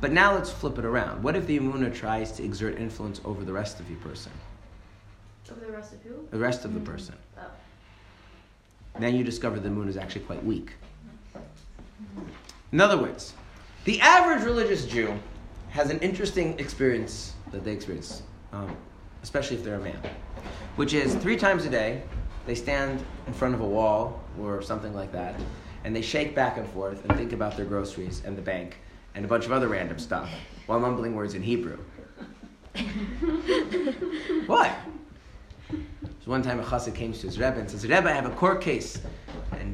But now let's flip it around. What if the Imuna tries to exert influence over the rest of the person? Over the rest of who? The rest of the mm-hmm. person. Oh. Then you discover the moon is actually quite weak. Mm-hmm. In other words, the average religious Jew has an interesting experience that they experience, um, especially if they're a man, which is three times a day they stand in front of a wall or something like that, and they shake back and forth and think about their groceries and the bank and a bunch of other random stuff while mumbling words in Hebrew. *laughs* what? So one time a chassid came to his rebbe and says, Rebbe, I have a court case.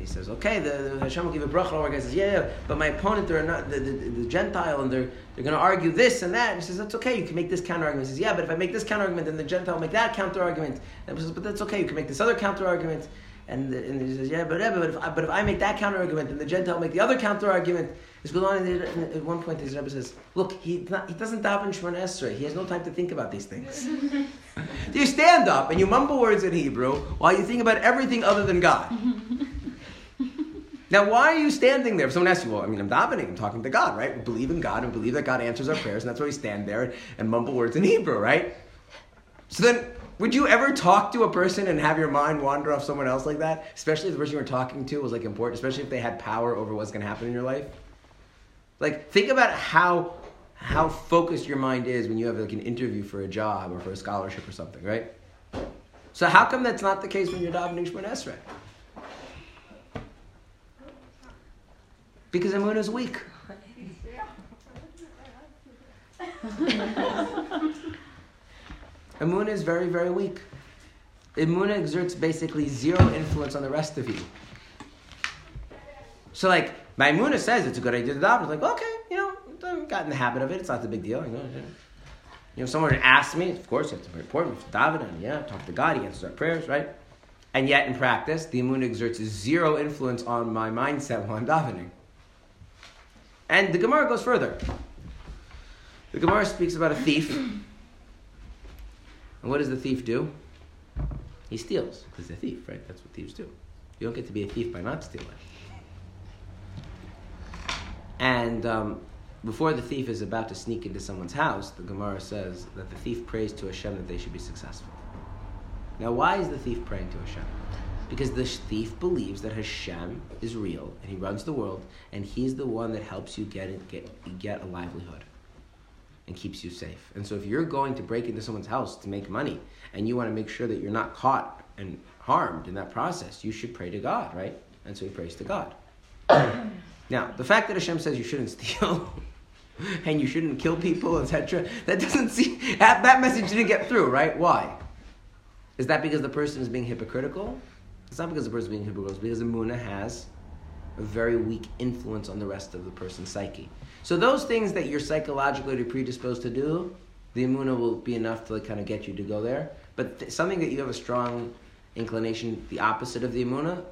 He says, okay, the, the Hashem will give a bracha. The guy says, yeah, yeah, but my opponent, they're not, the, the, the Gentile, and they're, they're going to argue this and that. And he says, that's okay, you can make this counter argument. He says, yeah, but if I make this counter argument, then the Gentile will make that counter argument. And he says, but that's okay, you can make this other counter argument. And, the, and he says, yeah, but, Rebbe, but, if I, but if I make that counter argument, then the Gentile will make the other counter argument. This goes on, and at one point his Rebbe says, look, he, not, he doesn't daven Shemona Esrei. He has no time to think about these things. *laughs* you stand up and you mumble words in Hebrew while you think about everything other than God. *laughs* Now, why are you standing there? If someone asks you, well, I mean, I'm davening, I'm talking to God, right? We believe in God and believe that God answers our prayers, and that's why we stand there and mumble words in Hebrew, right? So then, would you ever talk to a person and have your mind wander off someone else like that? Especially if the person you were talking to was like important, especially if they had power over what's going to happen in your life? Like, think about how how focused your mind is when you have like an interview for a job or for a scholarship or something, right? So how come that's not the case when you're davening Shemon Esrei? Because Amun is weak. Amun is very, very weak. Imuna exerts basically zero influence on the rest of you. So, like, Maimuna says it's a good idea to daven. It's like, okay, you know, I've got in the habit of it. It's not the big deal. You know, you know someone asks me, of course, it's very important. It's daven, and yeah, talk to God. He answers our prayers, right? And yet, in practice, the Imuna exerts zero influence on my mindset while I'm davening. And the Gemara goes further. The Gemara speaks about a thief. And what does the thief do? He steals, because he's a thief, right? That's what thieves do. You don't get to be a thief by not stealing. And um, before the thief is about to sneak into someone's house, the Gemara says that the thief prays to Hashem that they should be successful. Now, why is the thief praying to Hashem? Because the thief believes that Hashem is real and he runs the world and he's the one that helps you get, get, get a livelihood and keeps you safe. And so if you're going to break into someone's house to make money and you want to make sure that you're not caught and harmed in that process, you should pray to God, right? And so he prays to God. *coughs* now, the fact that Hashem says you shouldn't steal *laughs* and you shouldn't kill people, etc., that doesn't see that, that message didn't get through, right? Why? Is that because the person is being hypocritical? It's not because the person is being hypocritical, it's because the Muna has a very weak influence on the rest of the person's psyche. So those things that you're psychologically predisposed to do, the Imuna will be enough to like, kind of get you to go there. But th- something that you have a strong inclination, the opposite of the Imuna,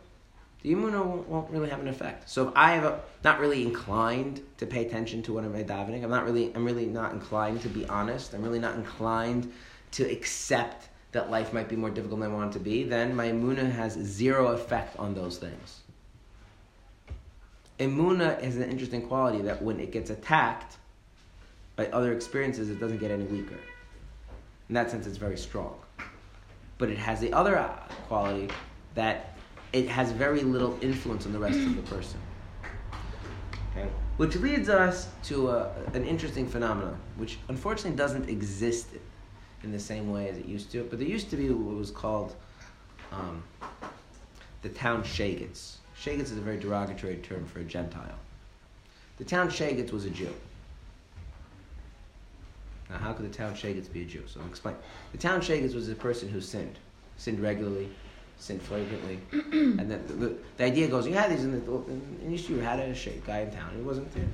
the Imuna won't, won't, really have an effect. So if I have a, not really inclined to pay attention to what I'm davening, I'm not really, I'm really not inclined to be honest. I'm really not inclined to accept that life might be more difficult than I want it to be. Then my Imuna has zero effect on those things. Imuna is an interesting quality that when it gets attacked by other experiences, it doesn't get any weaker. In that sense, it's very strong. But it has the other uh, quality that it has very little influence on the rest of the person. Okay? Which leads us to a, an interesting phenomenon, which unfortunately doesn't exist in the same way as it used to. But there used to be what was called um, the town shagets. Shagets is a very derogatory term for a Gentile. The town Shagets was a Jew. Now, how could the town Shagets be a Jew? So I'll explain. The town Shagets was a person who sinned, sinned regularly, sinned flagrantly, *clears throat* and then the, the, the, idea goes: you had these in the in you had a guy in town. He wasn't there,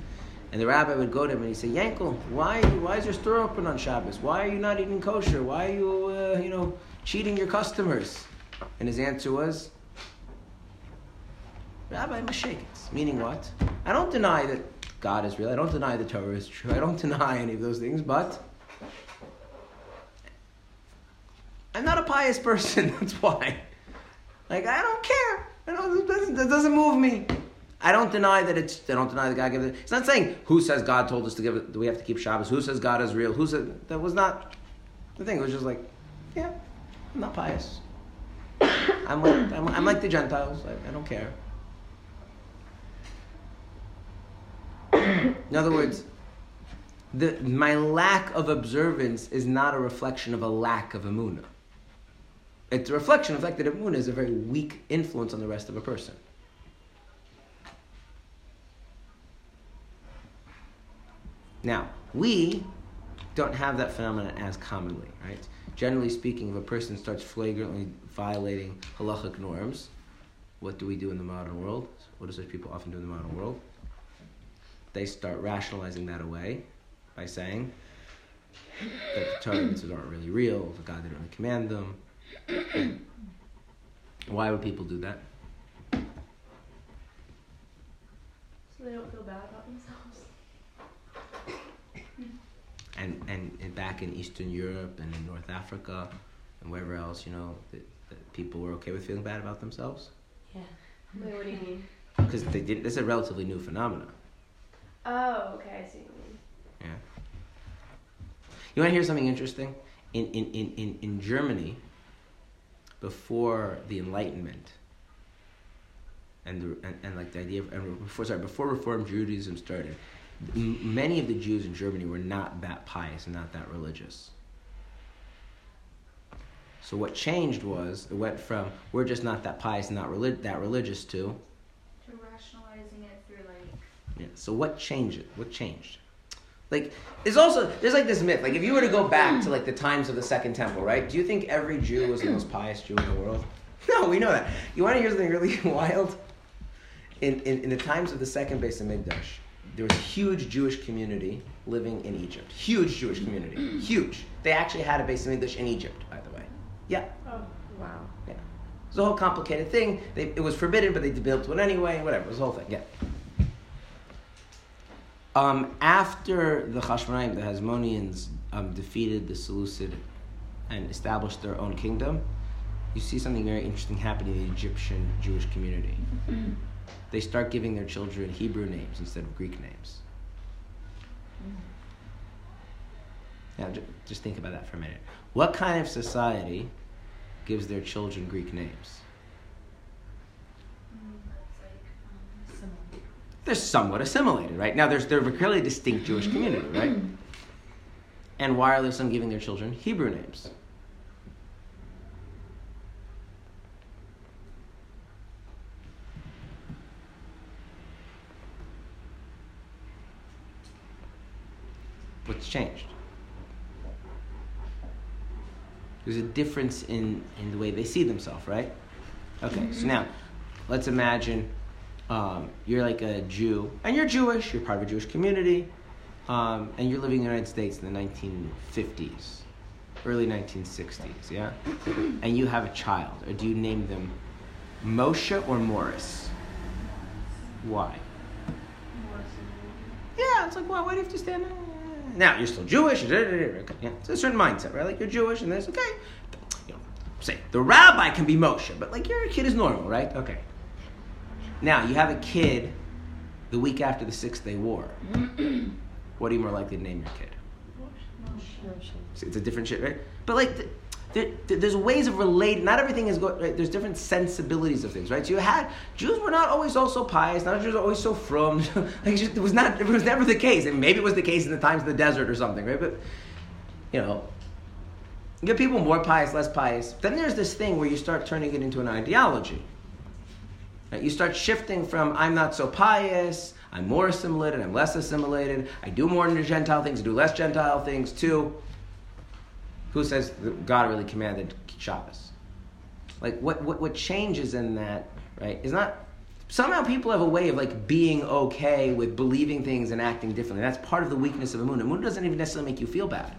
and the rabbi would go to him and he'd say, "Yankel, why why is your store open on Shabbos? Why are you not eating kosher? Why are you uh, you know cheating your customers?" And his answer was, Rabbi Mashakets. Meaning what? I don't deny that God is real. I don't deny the Torah is true. I don't *laughs* deny any of those things, but I'm not a pious person. *laughs* That's why. Like I don't care. I don't, that doesn't move me. I don't deny that it's. I don't deny that God gives it. It's not saying who says God told us to give it. Do we have to keep Shabbos? Who says God is real? Who said that was not the thing? It was just like, yeah, I'm not pious. I'm like I'm, I'm like the Gentiles. I, I don't care. In other words, the, my lack of observance is not a reflection of a lack of emunah. It's a reflection of the fact that emunah is a very weak influence on the rest of a person. Now, we don't have that phenomenon as commonly, right? Generally speaking, if a person starts flagrantly violating halachic norms, what do we do in the modern world? What do such people often do in the modern world? They start rationalizing that away by saying that the Torah aren't really real, that God didn't really command them. Why would people do that? So they don't feel bad about themselves. And, and, and back in Eastern Europe and in North Africa and wherever else, you know, that, that people were okay with feeling bad about themselves Yeah. Wait, what do you mean? because they didn't. This is a relatively new phenomenon. Oh, okay, I see what you mean. Yeah. You want to hear something interesting? In in, in, in, in Germany, before the Enlightenment, and, the, and and like the idea of and before sorry before Reform Judaism started, m- many of the Jews in Germany were not that pious and not that religious. So what changed was it went from we're just not that pious and not relig- that religious to To rationalizing it through like yeah. So what changed it? What changed? Like, there's also there's like this myth. Like, if you were to go back to like the times of the Second Temple, right? Do you think every Jew was the most *clears throat* pious Jew in the world? *laughs* No, we know that. You want to hear something really *laughs* wild? In, in in the times of the Second Beis HaMikdash, there was a huge Jewish community living in Egypt. Huge Jewish community. Huge. They actually had a Beis HaMikdash in Egypt, by the way. Yeah. Oh. Wow. Yeah. It was a whole complicated thing. They, it was forbidden, but they built one anyway. Whatever. It was a whole thing. Yeah. Um, after the Hashmonaim, the Hasmoneans um, defeated the Seleucid and established their own kingdom, you see something very interesting happening in the Egyptian Jewish community. They start giving their children Hebrew names instead of Greek names. Now, just think about that for a minute. What kind of society gives their children Greek names? They're somewhat assimilated, right? Now, there's they're a clearly distinct Jewish community, right? *clears throat* And why are there some giving their children Hebrew names? Changed? There's a difference in, in the way they see themselves, right? Okay, so now let's imagine um, you're like a Jew, and you're Jewish, you're part of a Jewish community, um, and you're living in the United States in the 1950s, early 1960s, yeah? *clears throat* And you have a child, or do you name them Moshe or Morris? Why? Yeah, it's like, well, why do you have to stand there? Now, you're still Jewish. Okay, yeah, it's a certain mindset, right? Like, you're Jewish, and there's, okay. You know, say, the rabbi can be Moshe, but, like, your kid is normal, right? Okay. Now, you have a kid the week after the Six Day War. what are you more likely to name your kid? See, It's a different shit, right? But, like, the, there, there- there's ways of relating. Not everything is go, right? There's different sensibilities of things, right? So you had Jews were not always also pious. Not Jews were always so from. *laughs* like just, it was not. It was never the case. And maybe it was the case in the times of the desert or something, right? But you know, you get people more pious, less pious. Then there's this thing where you start turning it into an ideology. Right? You start shifting from I'm not so pious, I'm more assimilated, I'm less assimilated, I do more Gentile things, I do less Gentile things, to who says God really commanded Shabbos? Like what, what, what changes in that, right, is not somehow people have a way of like being okay with believing things and acting differently. That's part of the weakness of a moon. Amun. Amun doesn't even necessarily make you feel bad.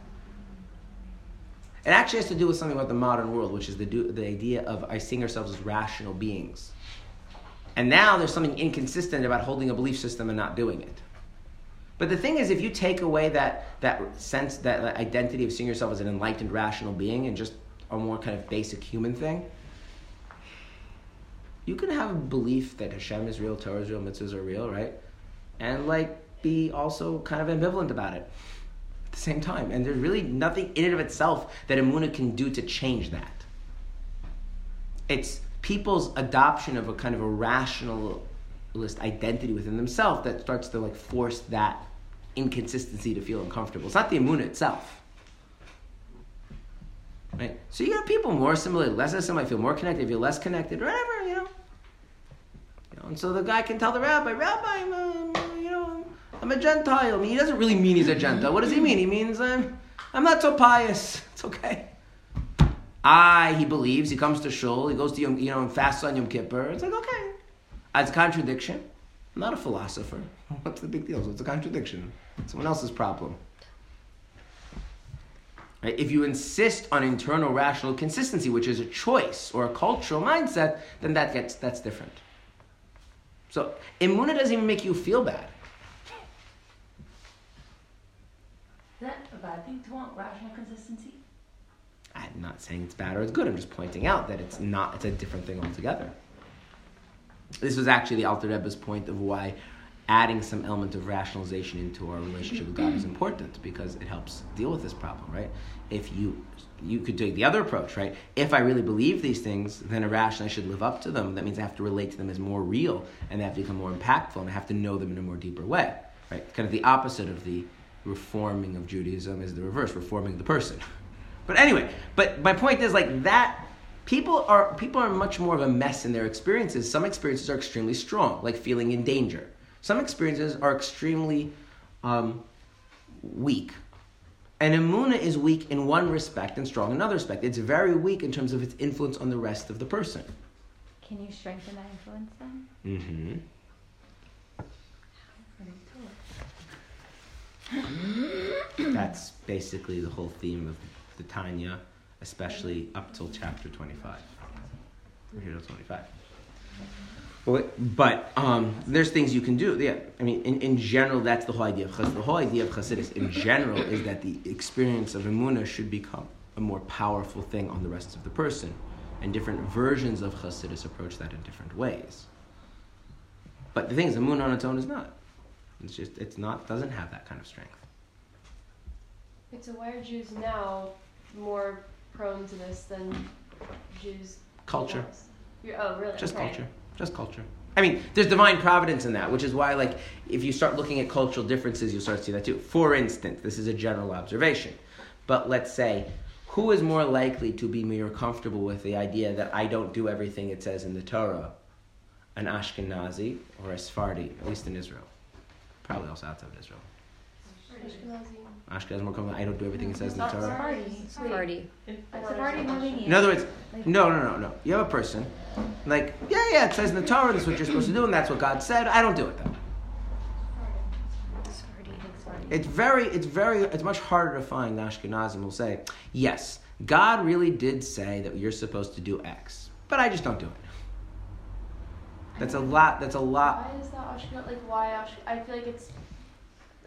It actually has to do with something about the modern world, which is the, the idea of I seeing ourselves as rational beings. And now there's something inconsistent about holding a belief system and not doing it. But the thing is, if you take away that, that sense, that identity of seeing yourself as an enlightened, rational being and just a more kind of basic human thing. You can have a belief that Hashem is real, Torah is real, mitzvahs are real, right? And like be also kind of ambivalent about it at the same time. And there's really nothing in and of itself that Amuna can do to change that. It's people's adoption of a kind of a rationalist identity within themselves that starts to like force that inconsistency to feel uncomfortable. It's not the Amuna itself. Right? So you got people more similar, less assimilated, feel more connected, feel less connected, whatever, you know. You know, and so the guy can tell the rabbi, Rabbi, I'm a, you know, I'm a Gentile. I mean, he doesn't really mean he's a Gentile. What does he mean? He means I'm, I'm not so pious. *laughs* It's okay. I, he believes, he comes to shul, he goes to Yom, you know, and fasts on Yom Kippur. It's like, okay. It's a contradiction. I'm not a philosopher. *laughs* What's the big deal? So it's a contradiction. It's someone else's problem. Right? If you insist on internal rational consistency, which is a choice or a cultural mindset, then that gets that's different. So imuna doesn't even make you feel bad. Is that a bad thing to want rational consistency? I'm not saying it's bad or it's good. I'm just pointing out that it's not. It's a different thing altogether. This was actually the Alter Rebbe's point of why adding some element of rationalization into our relationship with God is important because it helps deal with this problem, right? If you you could take the other approach, right? If I really believe these things, then irrationally I should live up to them. That means I have to relate to them as more real and they have to become more impactful and I have to know them in a more deeper way, right? Kind of the opposite of the reforming of Judaism is the reverse, reforming the person. *laughs* But anyway, but my point is like that people are people are much more of a mess in their experiences. Some experiences are extremely strong, like feeling in danger. Some experiences are extremely um, weak. And Amuna is weak in one respect and strong in another respect. It's very weak in terms of its influence on the rest of the person. Can you strengthen that influence then? Mm-hmm. That's basically the whole theme of the Tanya, especially up till chapter 25. We're here till 25. But, but um, there's things you can do. Yeah, I mean, in, in general, that's the whole idea of chassidus. The whole idea of chassidus, in general, is that the experience of emuna should become a more powerful thing on the rest of the person, and different versions of chassidus approach that in different ways. But the thing is, emuna on its own is not. It's just it's not doesn't have that kind of strength. It's so why are Jews now more prone to this than Jews? Culture. You're, oh, really? just okay. culture, just culture. I mean, there's divine providence in that, which is why, like, if you start looking at cultural differences, you'll start to see that too. For instance, this is a general observation, but let's say, who is more likely to be more comfortable with the idea that I don't do everything it says in the Torah, an Ashkenazi or a Sephardi, at least in Israel, probably also outside of Israel. Ashkenazi. Ashkenaz is more comfortable. I don't do everything it says in the Torah. Sephardi. Sephardi. Sephardi Armenian. In other words, no, no, no, no. You have a person, like, yeah, yeah, it says in the Torah this is what you're supposed to do, and that's what God said. I don't do it though. Sephardi. Sephardi. It's very, it's very, it's much harder to find Ashkenazim will say, yes, God really did say that you're supposed to do X, but I just don't do it. That's a lot. That's a lot. Why is that Ashkenazi? Like, why Ashkenazi? I feel like it's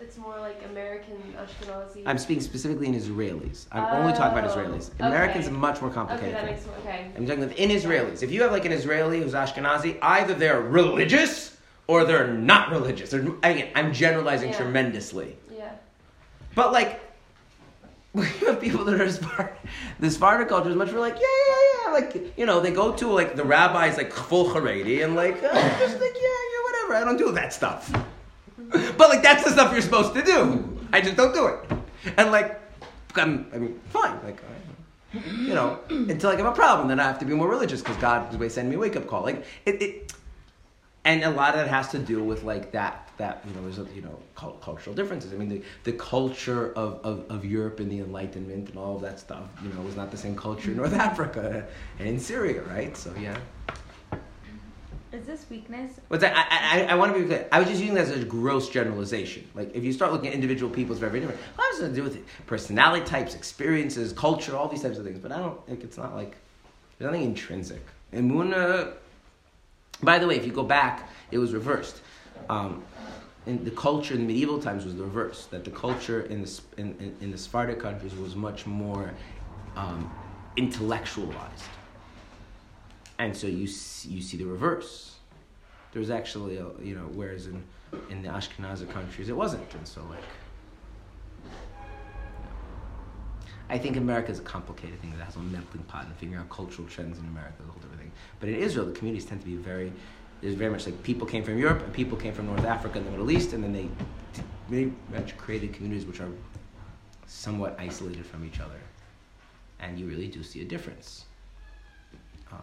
it's more like American Ashkenazi. I'm speaking specifically in Israelis. I'm only talking about Oh, Israelis. Americans okay. are much more okay, complicated. that thing. makes okay. I'm talking within Israelis. If you have like an Israeli who's Ashkenazi, either they're religious or they're not religious. They're, again, I'm generalizing Yeah. tremendously. Yeah. But like, *laughs* you have people that are Spartan. The Spartan culture is much more like, yeah, yeah, yeah. Like, you know, they go to like the rabbi's like full Haredi and like, uh, *laughs* just like, yeah, yeah, whatever. I don't do that stuff. *laughs* But like, that's the stuff you're supposed to do. I just don't do it. And like, I'm, I mean, fine. Like, you know, until I have a problem, then I have to be more religious because God is sending me a wake up call. Like, it, it, and a lot of that has to do with like that that you know there's you know cultural differences. I mean, the, the culture of, of, of Europe and the Enlightenment and all of that stuff, you know, was not the same culture in North Africa and in Syria, right? So yeah. Is this weakness? What's that? I, I, I want to be clear. I was just using that as a gross generalization. Like, if you start looking at individual people, it's very, different. Lot has to do with it. personality types, experiences, culture, all these types of things. But I don't, like, it's not like, there's nothing intrinsic. Emuna, by the way, if you go back, it was reversed. Um, in the culture in medieval times was the reverse. That the culture in the, in, in, in the Sephardic countries was much more um, intellectualized. And so you see, you see the reverse. There's actually, a, you know, whereas in, in the Ashkenazi countries it wasn't. And so, like, I think America is a complicated thing that has a melting pot and figuring out cultural trends in America is a whole different thing. But in Israel, the communities tend to be very, there's very much like people came from Europe and people came from North Africa and the Middle East, and then they very much created communities which are somewhat isolated from each other. And you really do see a difference. Um,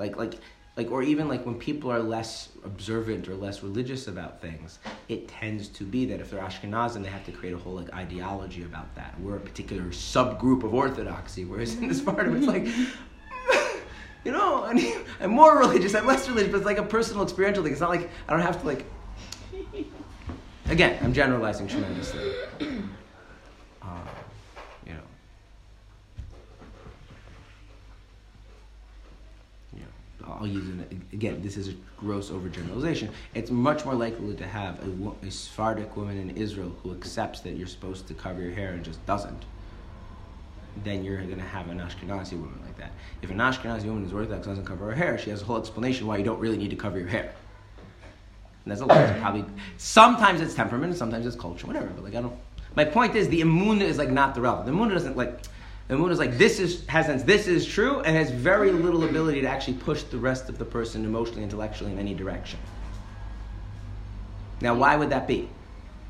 like, like, like, or even like when people are less observant or less religious about things, it tends to be that if they're Ashkenazim, they have to create a whole like ideology about that. We're a particular subgroup of Orthodoxy, whereas in this part of it's like, *laughs* you know, I mean, I'm more religious, I'm less religious, but it's like a personal experiential thing. It's not like I don't have to like. Again, I'm generalizing tremendously. Uh, you know. you know, I'll use it again. This is a gross overgeneralization. It's much more likely to have a, a Sephardic woman in Israel who accepts that you're supposed to cover your hair and just doesn't. Than you're going to have an Ashkenazi woman like that. If an Ashkenazi woman is Orthodox doesn't cover her hair, she has a whole explanation why you don't really need to cover your hair. And there's a lot of probably. Sometimes it's temperament, sometimes it's culture, whatever. But like I don't. My point is the imuna is like not the relevant. The imuna doesn't like. The imuna is like this is has sense. This is true and has very little ability to actually push the rest of the person emotionally, intellectually in any direction. Now, why would that be?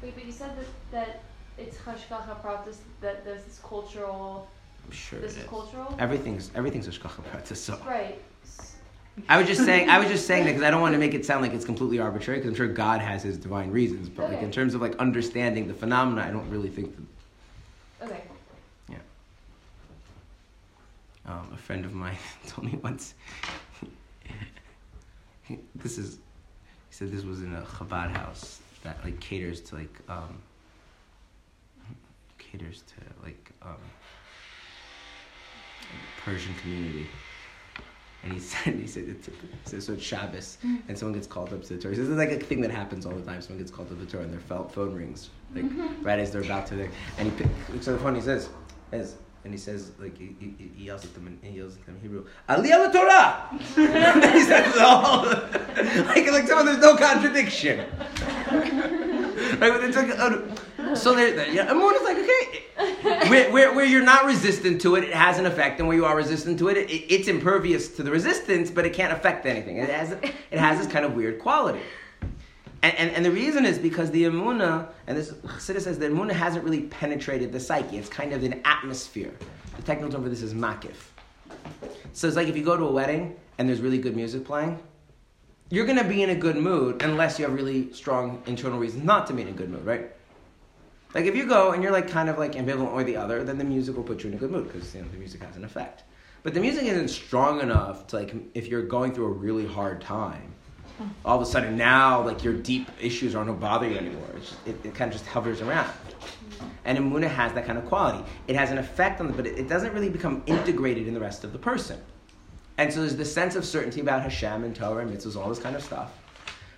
Wait, but you said that, that it's hashgacha pratis, that there's this cultural. I'm sure This it is is. cultural. Everything's everything's hashgacha pratis. So Right. I was just saying I was just saying that because I don't want to make it sound like it's completely arbitrary because I'm sure God has His divine reasons. But like in terms of like understanding the phenomena, I don't really think that Okay. Um, a friend of mine *laughs* told me once. this is, he said this was in a Chabad house that like caters to like um, caters to like um, Persian community. And he *laughs* said, he said, it's, he so it's Shabbos, and someone gets called up to the Torah. This is like a thing that happens all the time. Someone gets called up to the Torah, and their phone phone rings, like right as they're about to. Like, and he pick, looks at the phone. He says, "Says," and he says, like he, he, he yells at them, in, he yells at them in Hebrew, "Aliyah Torah." *laughs* and he says all, *laughs* like like someone. There's no contradiction. *laughs* Right, like, uh, so there, there- yeah, Amun is like, okay, where, where, where you're not resistant to it, it has an effect, and where you are resistant to it, it, it's impervious to the resistance, but it can't affect anything. It has, it has this kind of weird quality. And, and, and the reason is because the Amuna, and this Chassidus says the Amuna hasn't really penetrated the psyche. It's kind of an atmosphere. The technical term for this is makif. So it's like if you go to a wedding and there's really good music playing, you're going to be in a good mood unless you have really strong internal reasons not to be in a good mood, right? Like if you go and you're like kind of like ambivalent or the other, then the music will put you in a good mood because you know the music has an effect. But the music isn't strong enough to like if you're going through a really hard time, all of a sudden now like your deep issues are no bother you anymore. Just, it, it kind of just hovers around. And Imuna has that kind of quality. It has an effect on the, but it, it doesn't really become integrated in the rest of the person. And so there's this sense of certainty about Hashem and Torah and mitzvahs, all this kind of stuff.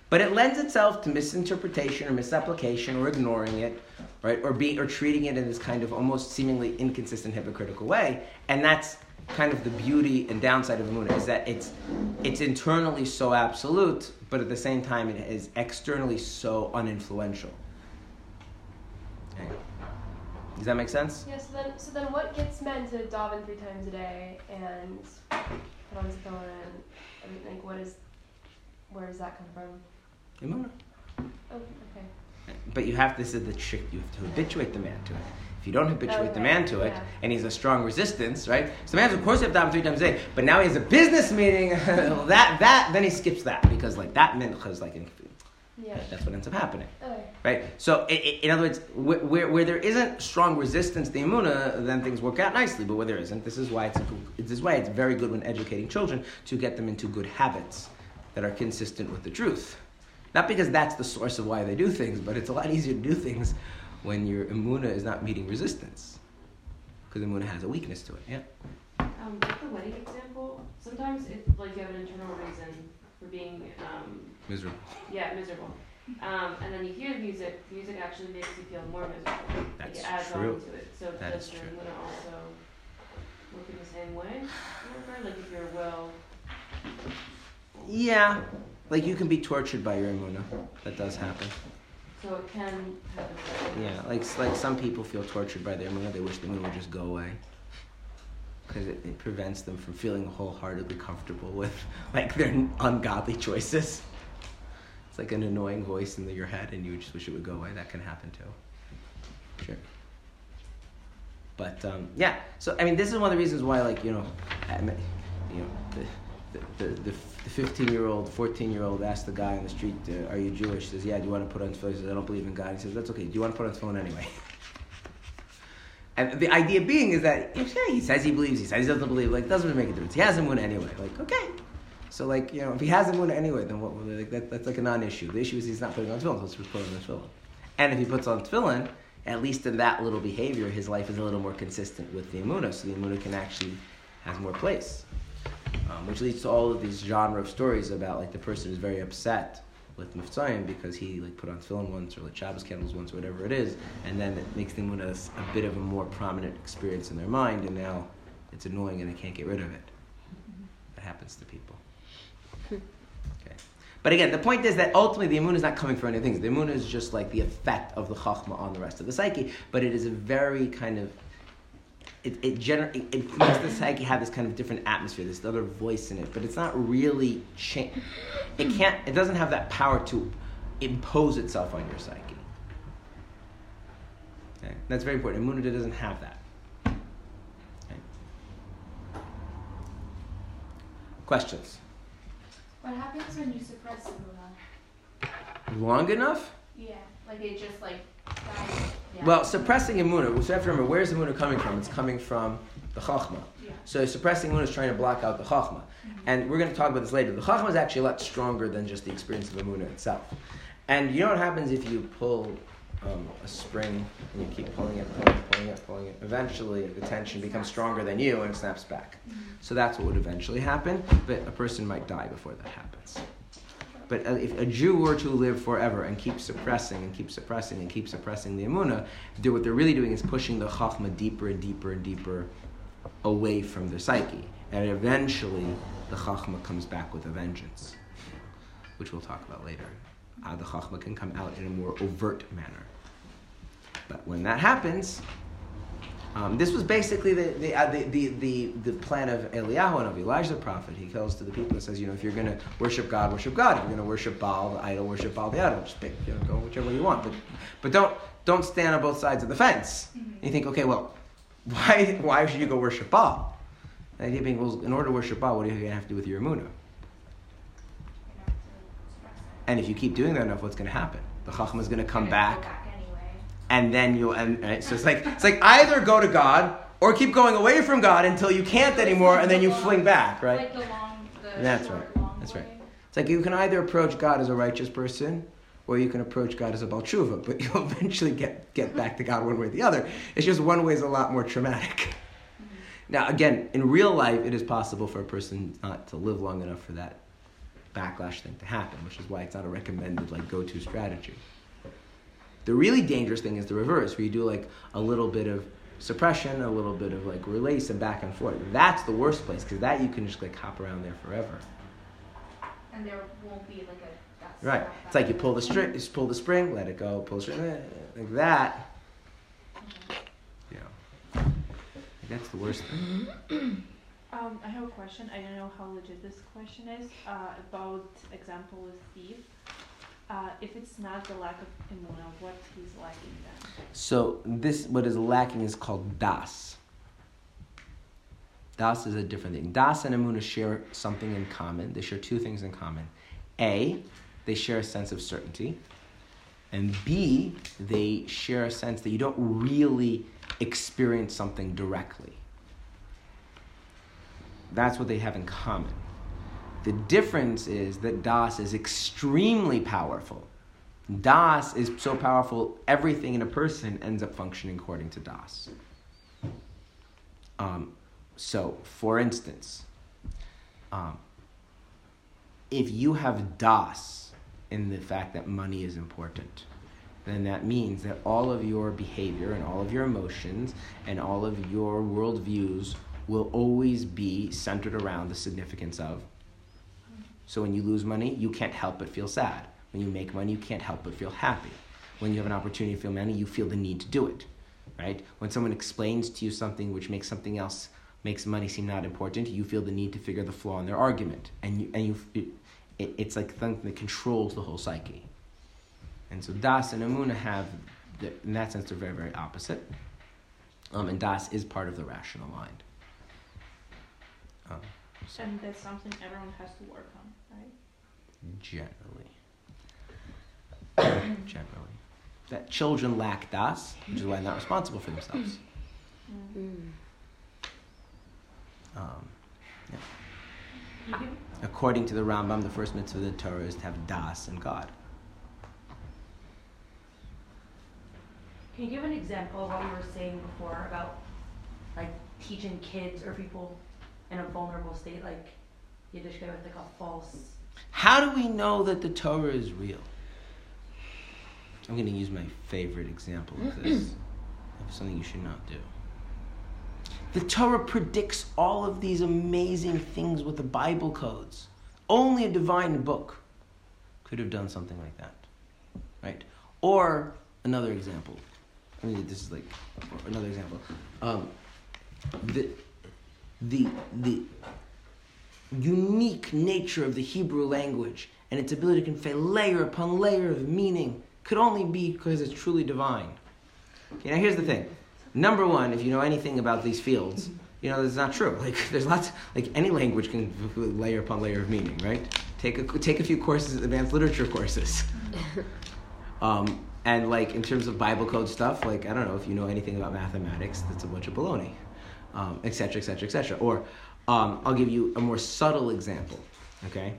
But it lends itself to misinterpretation or misapplication or ignoring it, right? Or being or treating it in this kind of almost seemingly inconsistent, hypocritical way. And that's kind of the beauty and downside of Amunah is that it's it's internally so absolute, but at the same time it is externally so uninfluential. Okay. Does that make sense? Yeah. So then, so then, what gets men to daven three times a day and put on tefillin and I mean, like, what is, where does that come from? Amunah. Oh, okay. But you have to this is the trick. You have to habituate the man to it. If you don't habituate the man to it, yeah. and he's a strong resistance, right? So the man, of course, have to have him three times a day. But now he has a business meeting. *laughs* that that then he skips that because like that mincha is like in, Yeah. that's what ends up happening, Okay. right? So i i in other words, where, where, where there isn't strong resistance to the imuna, then things work out nicely. But where there isn't, this is why it's this is why it's very good when educating children to get them into good habits that are consistent with the truth. Not because that's the source of why they do things, but it's a lot easier to do things when your imuna is not meeting resistance. Because imuna has a weakness to it. Yeah. Um, with the wedding example, sometimes it like you have an internal reason for being um, Miserable. yeah miserable, Um, and then you hear the music, the music actually makes you feel more miserable. That's like it adds true. on to it. So That does your true. Muna also work in the same way? Remember? Like if your will Yeah, like you can be tortured by your emuna. That does happen. So it can happen. Yeah, like like some people feel tortured by their emuna. They wish the emuna would just go away because it, it prevents them from feeling wholeheartedly comfortable with *laughs* like their ungodly choices. It's like an annoying voice in your head, and you just wish it would go away. That can happen too. Sure. But um, yeah, so I mean, this is one of the reasons why, like you know, you know, the the the, the fifteen year old, fourteen year old asked the guy on the street, uh, "Are you Jewish?" He says, "Yeah." Do you want to put on tefillin? He says, "I don't believe in God." He says, "That's okay. Do you want to put on tefillin anyway?" *laughs* And the idea being is that yeah, he says he believes, he says he doesn't believe. Like, doesn't make a difference. He has emuna anyway. Like, okay. So like you know, if he has emuna anyway, then what? Like, that, that's like a non-issue. The issue is he's not putting on tefillin, so let's put on the tefillin. And if he puts on tefillin, at least in that little behavior, his life is a little more consistent with the Amunah, so the Amunah can actually has more place. Um, which leads to all of these genre of stories about like the person who's very upset with Mivtzoyim because he like put on tefillin once or lit Shabbos candles once or whatever it is, and then it makes the Amunah a, a bit of a more prominent experience in their mind, and now it's annoying and they can't get rid of it. That happens to people. Okay. But again, the point is that ultimately the Amunah is not coming for any things. The Amunah is just like the effect of the Chachma on the rest of the psyche, but it is a very kind of it it, gener- it, it makes the psyche have this kind of different atmosphere, this other voice in it, but it's not really cha- It can't. It doesn't have that power to impose itself on your psyche. Okay? That's very important. Amunah doesn't have that. Okay? Questions? What happens when you suppress Imuna? Long enough? Yeah, like it just like. Yeah. Well, suppressing so you have to remember, where's Amunah coming from? It's coming from the Chachma. Yeah. So suppressing Amunah is trying to block out the Chachma. And we're going to talk about this later. The Chachma is actually a lot stronger than just the experience of Amunah itself. And you know what happens if you pull um, a spring and you keep pulling it, pulling it, pulling it, pulling it? Eventually, the tension becomes stronger than you and it snaps back. So that's what would eventually happen, but a person might die before that happens. But uh, if a Jew were to live forever and keep suppressing and keep suppressing and keep suppressing the Amunah, they're, what they're really doing is pushing the Chachma deeper and deeper and deeper away from their psyche. And eventually, the Chachma comes back with a vengeance, which we'll talk about later. The Chachma can come out in a more overt manner. But when that happens, um, this was basically the the, uh, the, the, the, the plan of Eliyahu and of Elijah the prophet. He tells to the people and says, you know, if you're going to worship God, worship God. If you're going to worship Baal, the idol, worship Baal, the idol. Just pick, you know, go whichever way you want. But, but don't, don't stand on both sides of the fence. And you think, okay, well, why, why should you go worship Baal? The idea being, well, in order to worship Baal, what are you going to have to do with your Amunah? And if you keep doing that enough, what's going to happen? The Chachma is going to come back. And then you'll and right? so it's like it's like either go to God or keep going away from God until you can't anymore, and then you fling back, right? Like the long, the That's short, right. long That's right. It's like you can either approach God as a righteous person, or you can approach God as a baal teshuva, but *laughs* you'll eventually get get back to God one way or the other. It's just one way is a lot more traumatic. Mm-hmm. Now, again, in real life, it is possible for a person not to live long enough for that backlash thing to happen, which is why it's not a recommended like go-to strategy. The really dangerous thing is the reverse, where you do like a little bit of suppression, a little bit of like release and back and forth. That's the worst place because that you can just like hop around there forever. And there won't be like a. That Right. snap It's like you pull the string, just pull the spring, let it go, pull the string, eh, like that. You know, that's the worst thing. Um, I have a question. I don't know how legit this question is. Uh, about example with Steve. Uh, if it's not the lack of imuna, what he's lacking then? So this, what is lacking, is called das. Das is a different thing. Das and Amuna share something in common. They share two things in common. A, they share a sense of certainty. And B, they share a sense that you don't really experience something directly. That's what they have in common. The difference is that Das is extremely powerful. Das is so powerful, everything in a person ends up functioning according to Das. Um, so, for instance, um, if you have Das in the fact that money is important, then that means that all of your behavior and all of your emotions and all of your worldviews will always be centered around the significance of. So when you lose money, you can't help but feel sad. When you make money, you can't help but feel happy. When you have an opportunity to feel money, you feel the need to do it, right? When someone explains to you something which makes something else makes money seem not important, you feel the need to figure the flaw in their argument, and you and you, it, it, it's like something that controls the whole psyche. And so Das and Amuna have, the, in that sense, they're very very opposite. Um, and Das is part of the rational mind. Um, And that's something everyone has to work on? Generally, *coughs* generally, that children lack Das, which is why they're not responsible for themselves. Um, You can, according to the Rambam, the first mitzvah of the Torah is to have Das in God. Can you give an example of what you were saying before about like teaching kids or people in a vulnerable state, like Yiddish guy with like a false How do we know that the Torah is real? I'm going to use my favorite example of this, *clears throat* of something you should not do. The Torah predicts all of these amazing things with the Bible codes. Only a divine book could have done something like that, right? Or another example. I mean, this is like another example. Um, the the the unique nature of the Hebrew language and its ability to convey layer upon layer of meaning could only be because it's truly divine. Okay, now here's the thing. Number one, if you know anything about these fields, you know that's not true. *laughs* Like there's lots, like any language can layer upon layer of meaning, right? Take a take a few courses, advanced literature courses. *laughs* um, and like in terms of Bible code stuff, like I don't know if you know anything about mathematics, that's a bunch of baloney, etc., etc., cetera, et cetera, et cetera. Or um, I'll give you a more subtle example. Okay,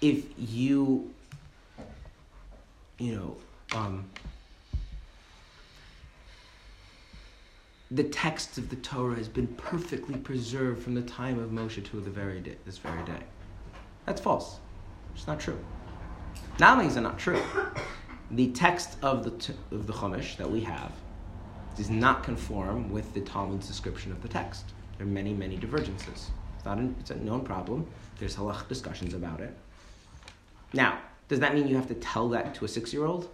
if you, you know, um, the text of the Torah has been perfectly preserved from the time of Moshe to the very day, this very day. That's false. It's not true. Not only is it not true, the text of the of the Chumash that we have does not conform with the Talmud's description of the text. There are many, many divergences. It's not an, it's a known problem. There's halach discussions about it. Now, does that mean you have to tell that to a six-year-old?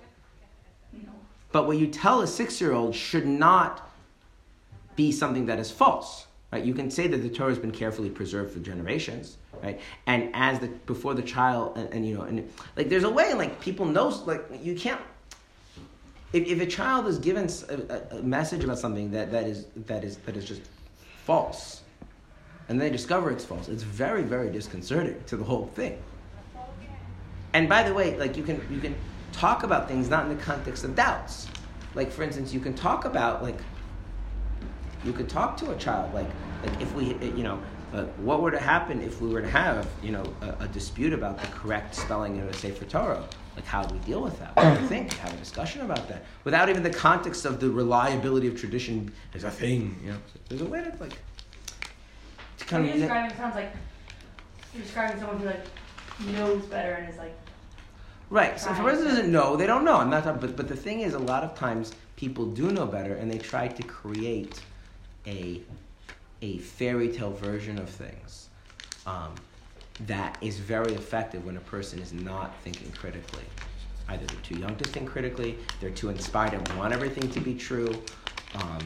no. But what you tell a six-year-old should not be something that is false. Right? You can say that the Torah has been carefully preserved for generations, right? And as the before the child, and, and you know, and like there's a way, like people know, like you can't. If, if a child is given a message about something that, that is that is that is just false, and they discover it's false, it's very very disconcerting to the whole thing. And by the way, like you can you can talk about things not in the context of doubts. Like for instance, you can talk about like you could talk to a child like like if we you know uh, what were to happen if we were to have you know a, a dispute about the correct spelling of a Sefer Torah. Like how do we deal with that? What do you think? Have a discussion about that without even the context of the reliability of tradition as a thing. You know, there's a way to like to kind you're of describing sounds like you're describing someone who like knows better and is like Right. So if a person doesn't know, they don't know. I'm not talking, but but the thing is, a lot of times people do know better, and they try to create a a fairy tale version of things um, that is very effective when a person is not thinking critically. Either they're too young to think critically, they're too inspired and want everything to be true. Um,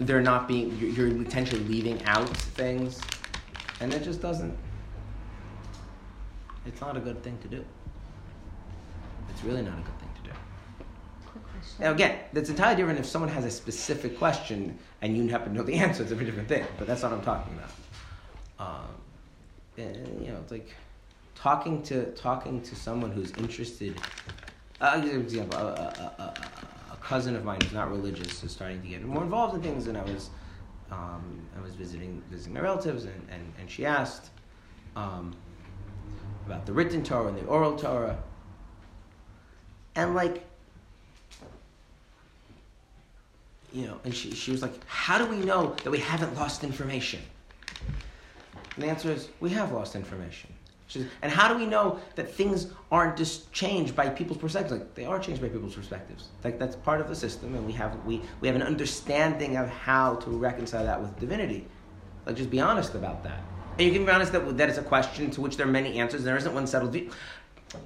they're not being. You're, you're potentially leaving out things, and it just doesn't. It's not a good thing to do. It's really not a good thing to do. Quick question. Now, again, that's entirely different if someone has a specific question and you happen to know the *laughs* answer. It's a very different thing. But that's not what I'm talking about. Um, you know, it's like talking to talking to someone who's interested. I'll give you an example. A, a, a, a, a cousin of mine who's not religious is starting to get more involved in things, and I was um, I was visiting visiting my relatives, and, and, and she asked um, about the written Torah and the oral Torah, and like you know, and she, she was like, How do we know that we haven't lost information? And the answer is, We have lost information. Says, and how do we know that things aren't just changed by people's perspectives? Like they are changed by people's perspectives. Like that's part of the system, and we have we, we have an understanding of how to reconcile that with divinity. Like just be honest about that. And you can be honest that that is a question to which there are many answers, and there isn't one settled view.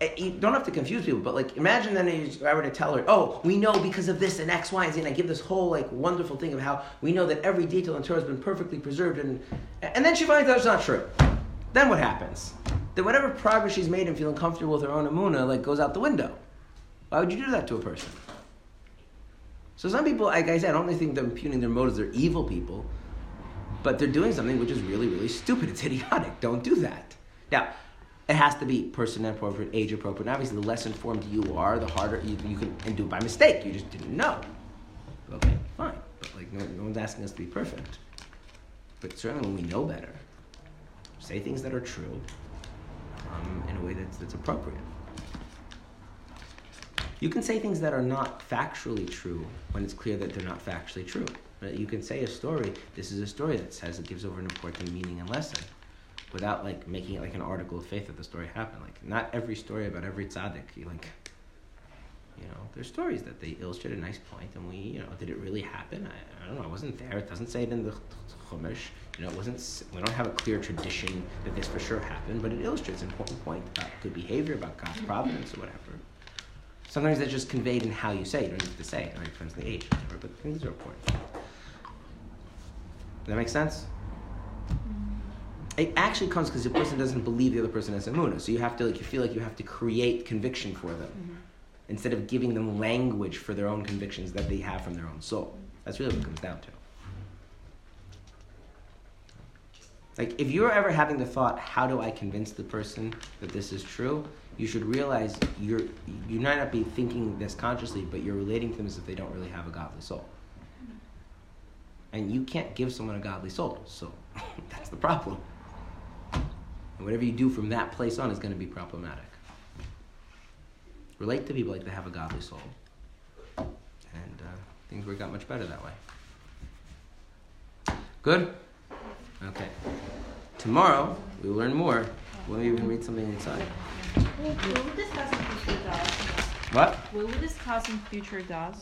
Eh, You don't have to confuse people, but like imagine then if I were to tell her, "Oh, we know because of this and X, Y, and Z," and I give this whole like wonderful thing of how we know that every detail in Torah has been perfectly preserved, and and then she finds out it's not true. Then what happens? Then whatever progress she's made in feeling comfortable with her own amuna like goes out the window. Why would you do that to a person? So some people, like I said, I don't think they're impugning their motives. They're evil people, but they're doing something which is really, really stupid. It's idiotic. Don't do that. Now, it has to be person appropriate, age appropriate. And obviously, the less informed you are, the harder you, you can and do it by mistake. You just didn't know. Okay, fine. But like, no, no one's asking us to be perfect. But certainly, when we know better, say things that are true um, in a way that's, that's appropriate. You can say things that are not factually true when it's clear that they're not factually true. Right? You can say a story. This is a story that says it gives over an important meaning and lesson, without like making it like an article of faith that the story happened. Like not every story about every tzaddik. You like, you know, there's stories that they illustrate a nice point, and we, you know, did it really happen? I, I don't know. I wasn't there. It doesn't say it in the Chumash. You know, it wasn't. We don't have a clear tradition that this for sure happened, but it illustrates an important point about good behavior, about God's providence, or whatever. Sometimes that's just conveyed in how you say it. You don't have to say it. It depends on the age, whatever, but things are important. Does that make sense? It actually comes because the person doesn't believe the other person has emuna, so you have to like you feel like you have to create conviction for them mm-hmm. instead of giving them language for their own convictions that they have from their own soul. That's really what it comes down to. Like if you're ever having the thought, how do I convince the person that this is true? You should realize you're you might not be thinking this consciously, but you're relating to them as if they don't really have a godly soul. And you can't give someone a godly soul, so *laughs* that's the problem. And whatever you do from that place on is going to be problematic. Relate to people like they have a godly soul, and uh, things work out much better that way. Good. Okay. Tomorrow we will learn more. We'll even read something inside. Will we discuss in future DAS? What? Will we discuss in future DAS?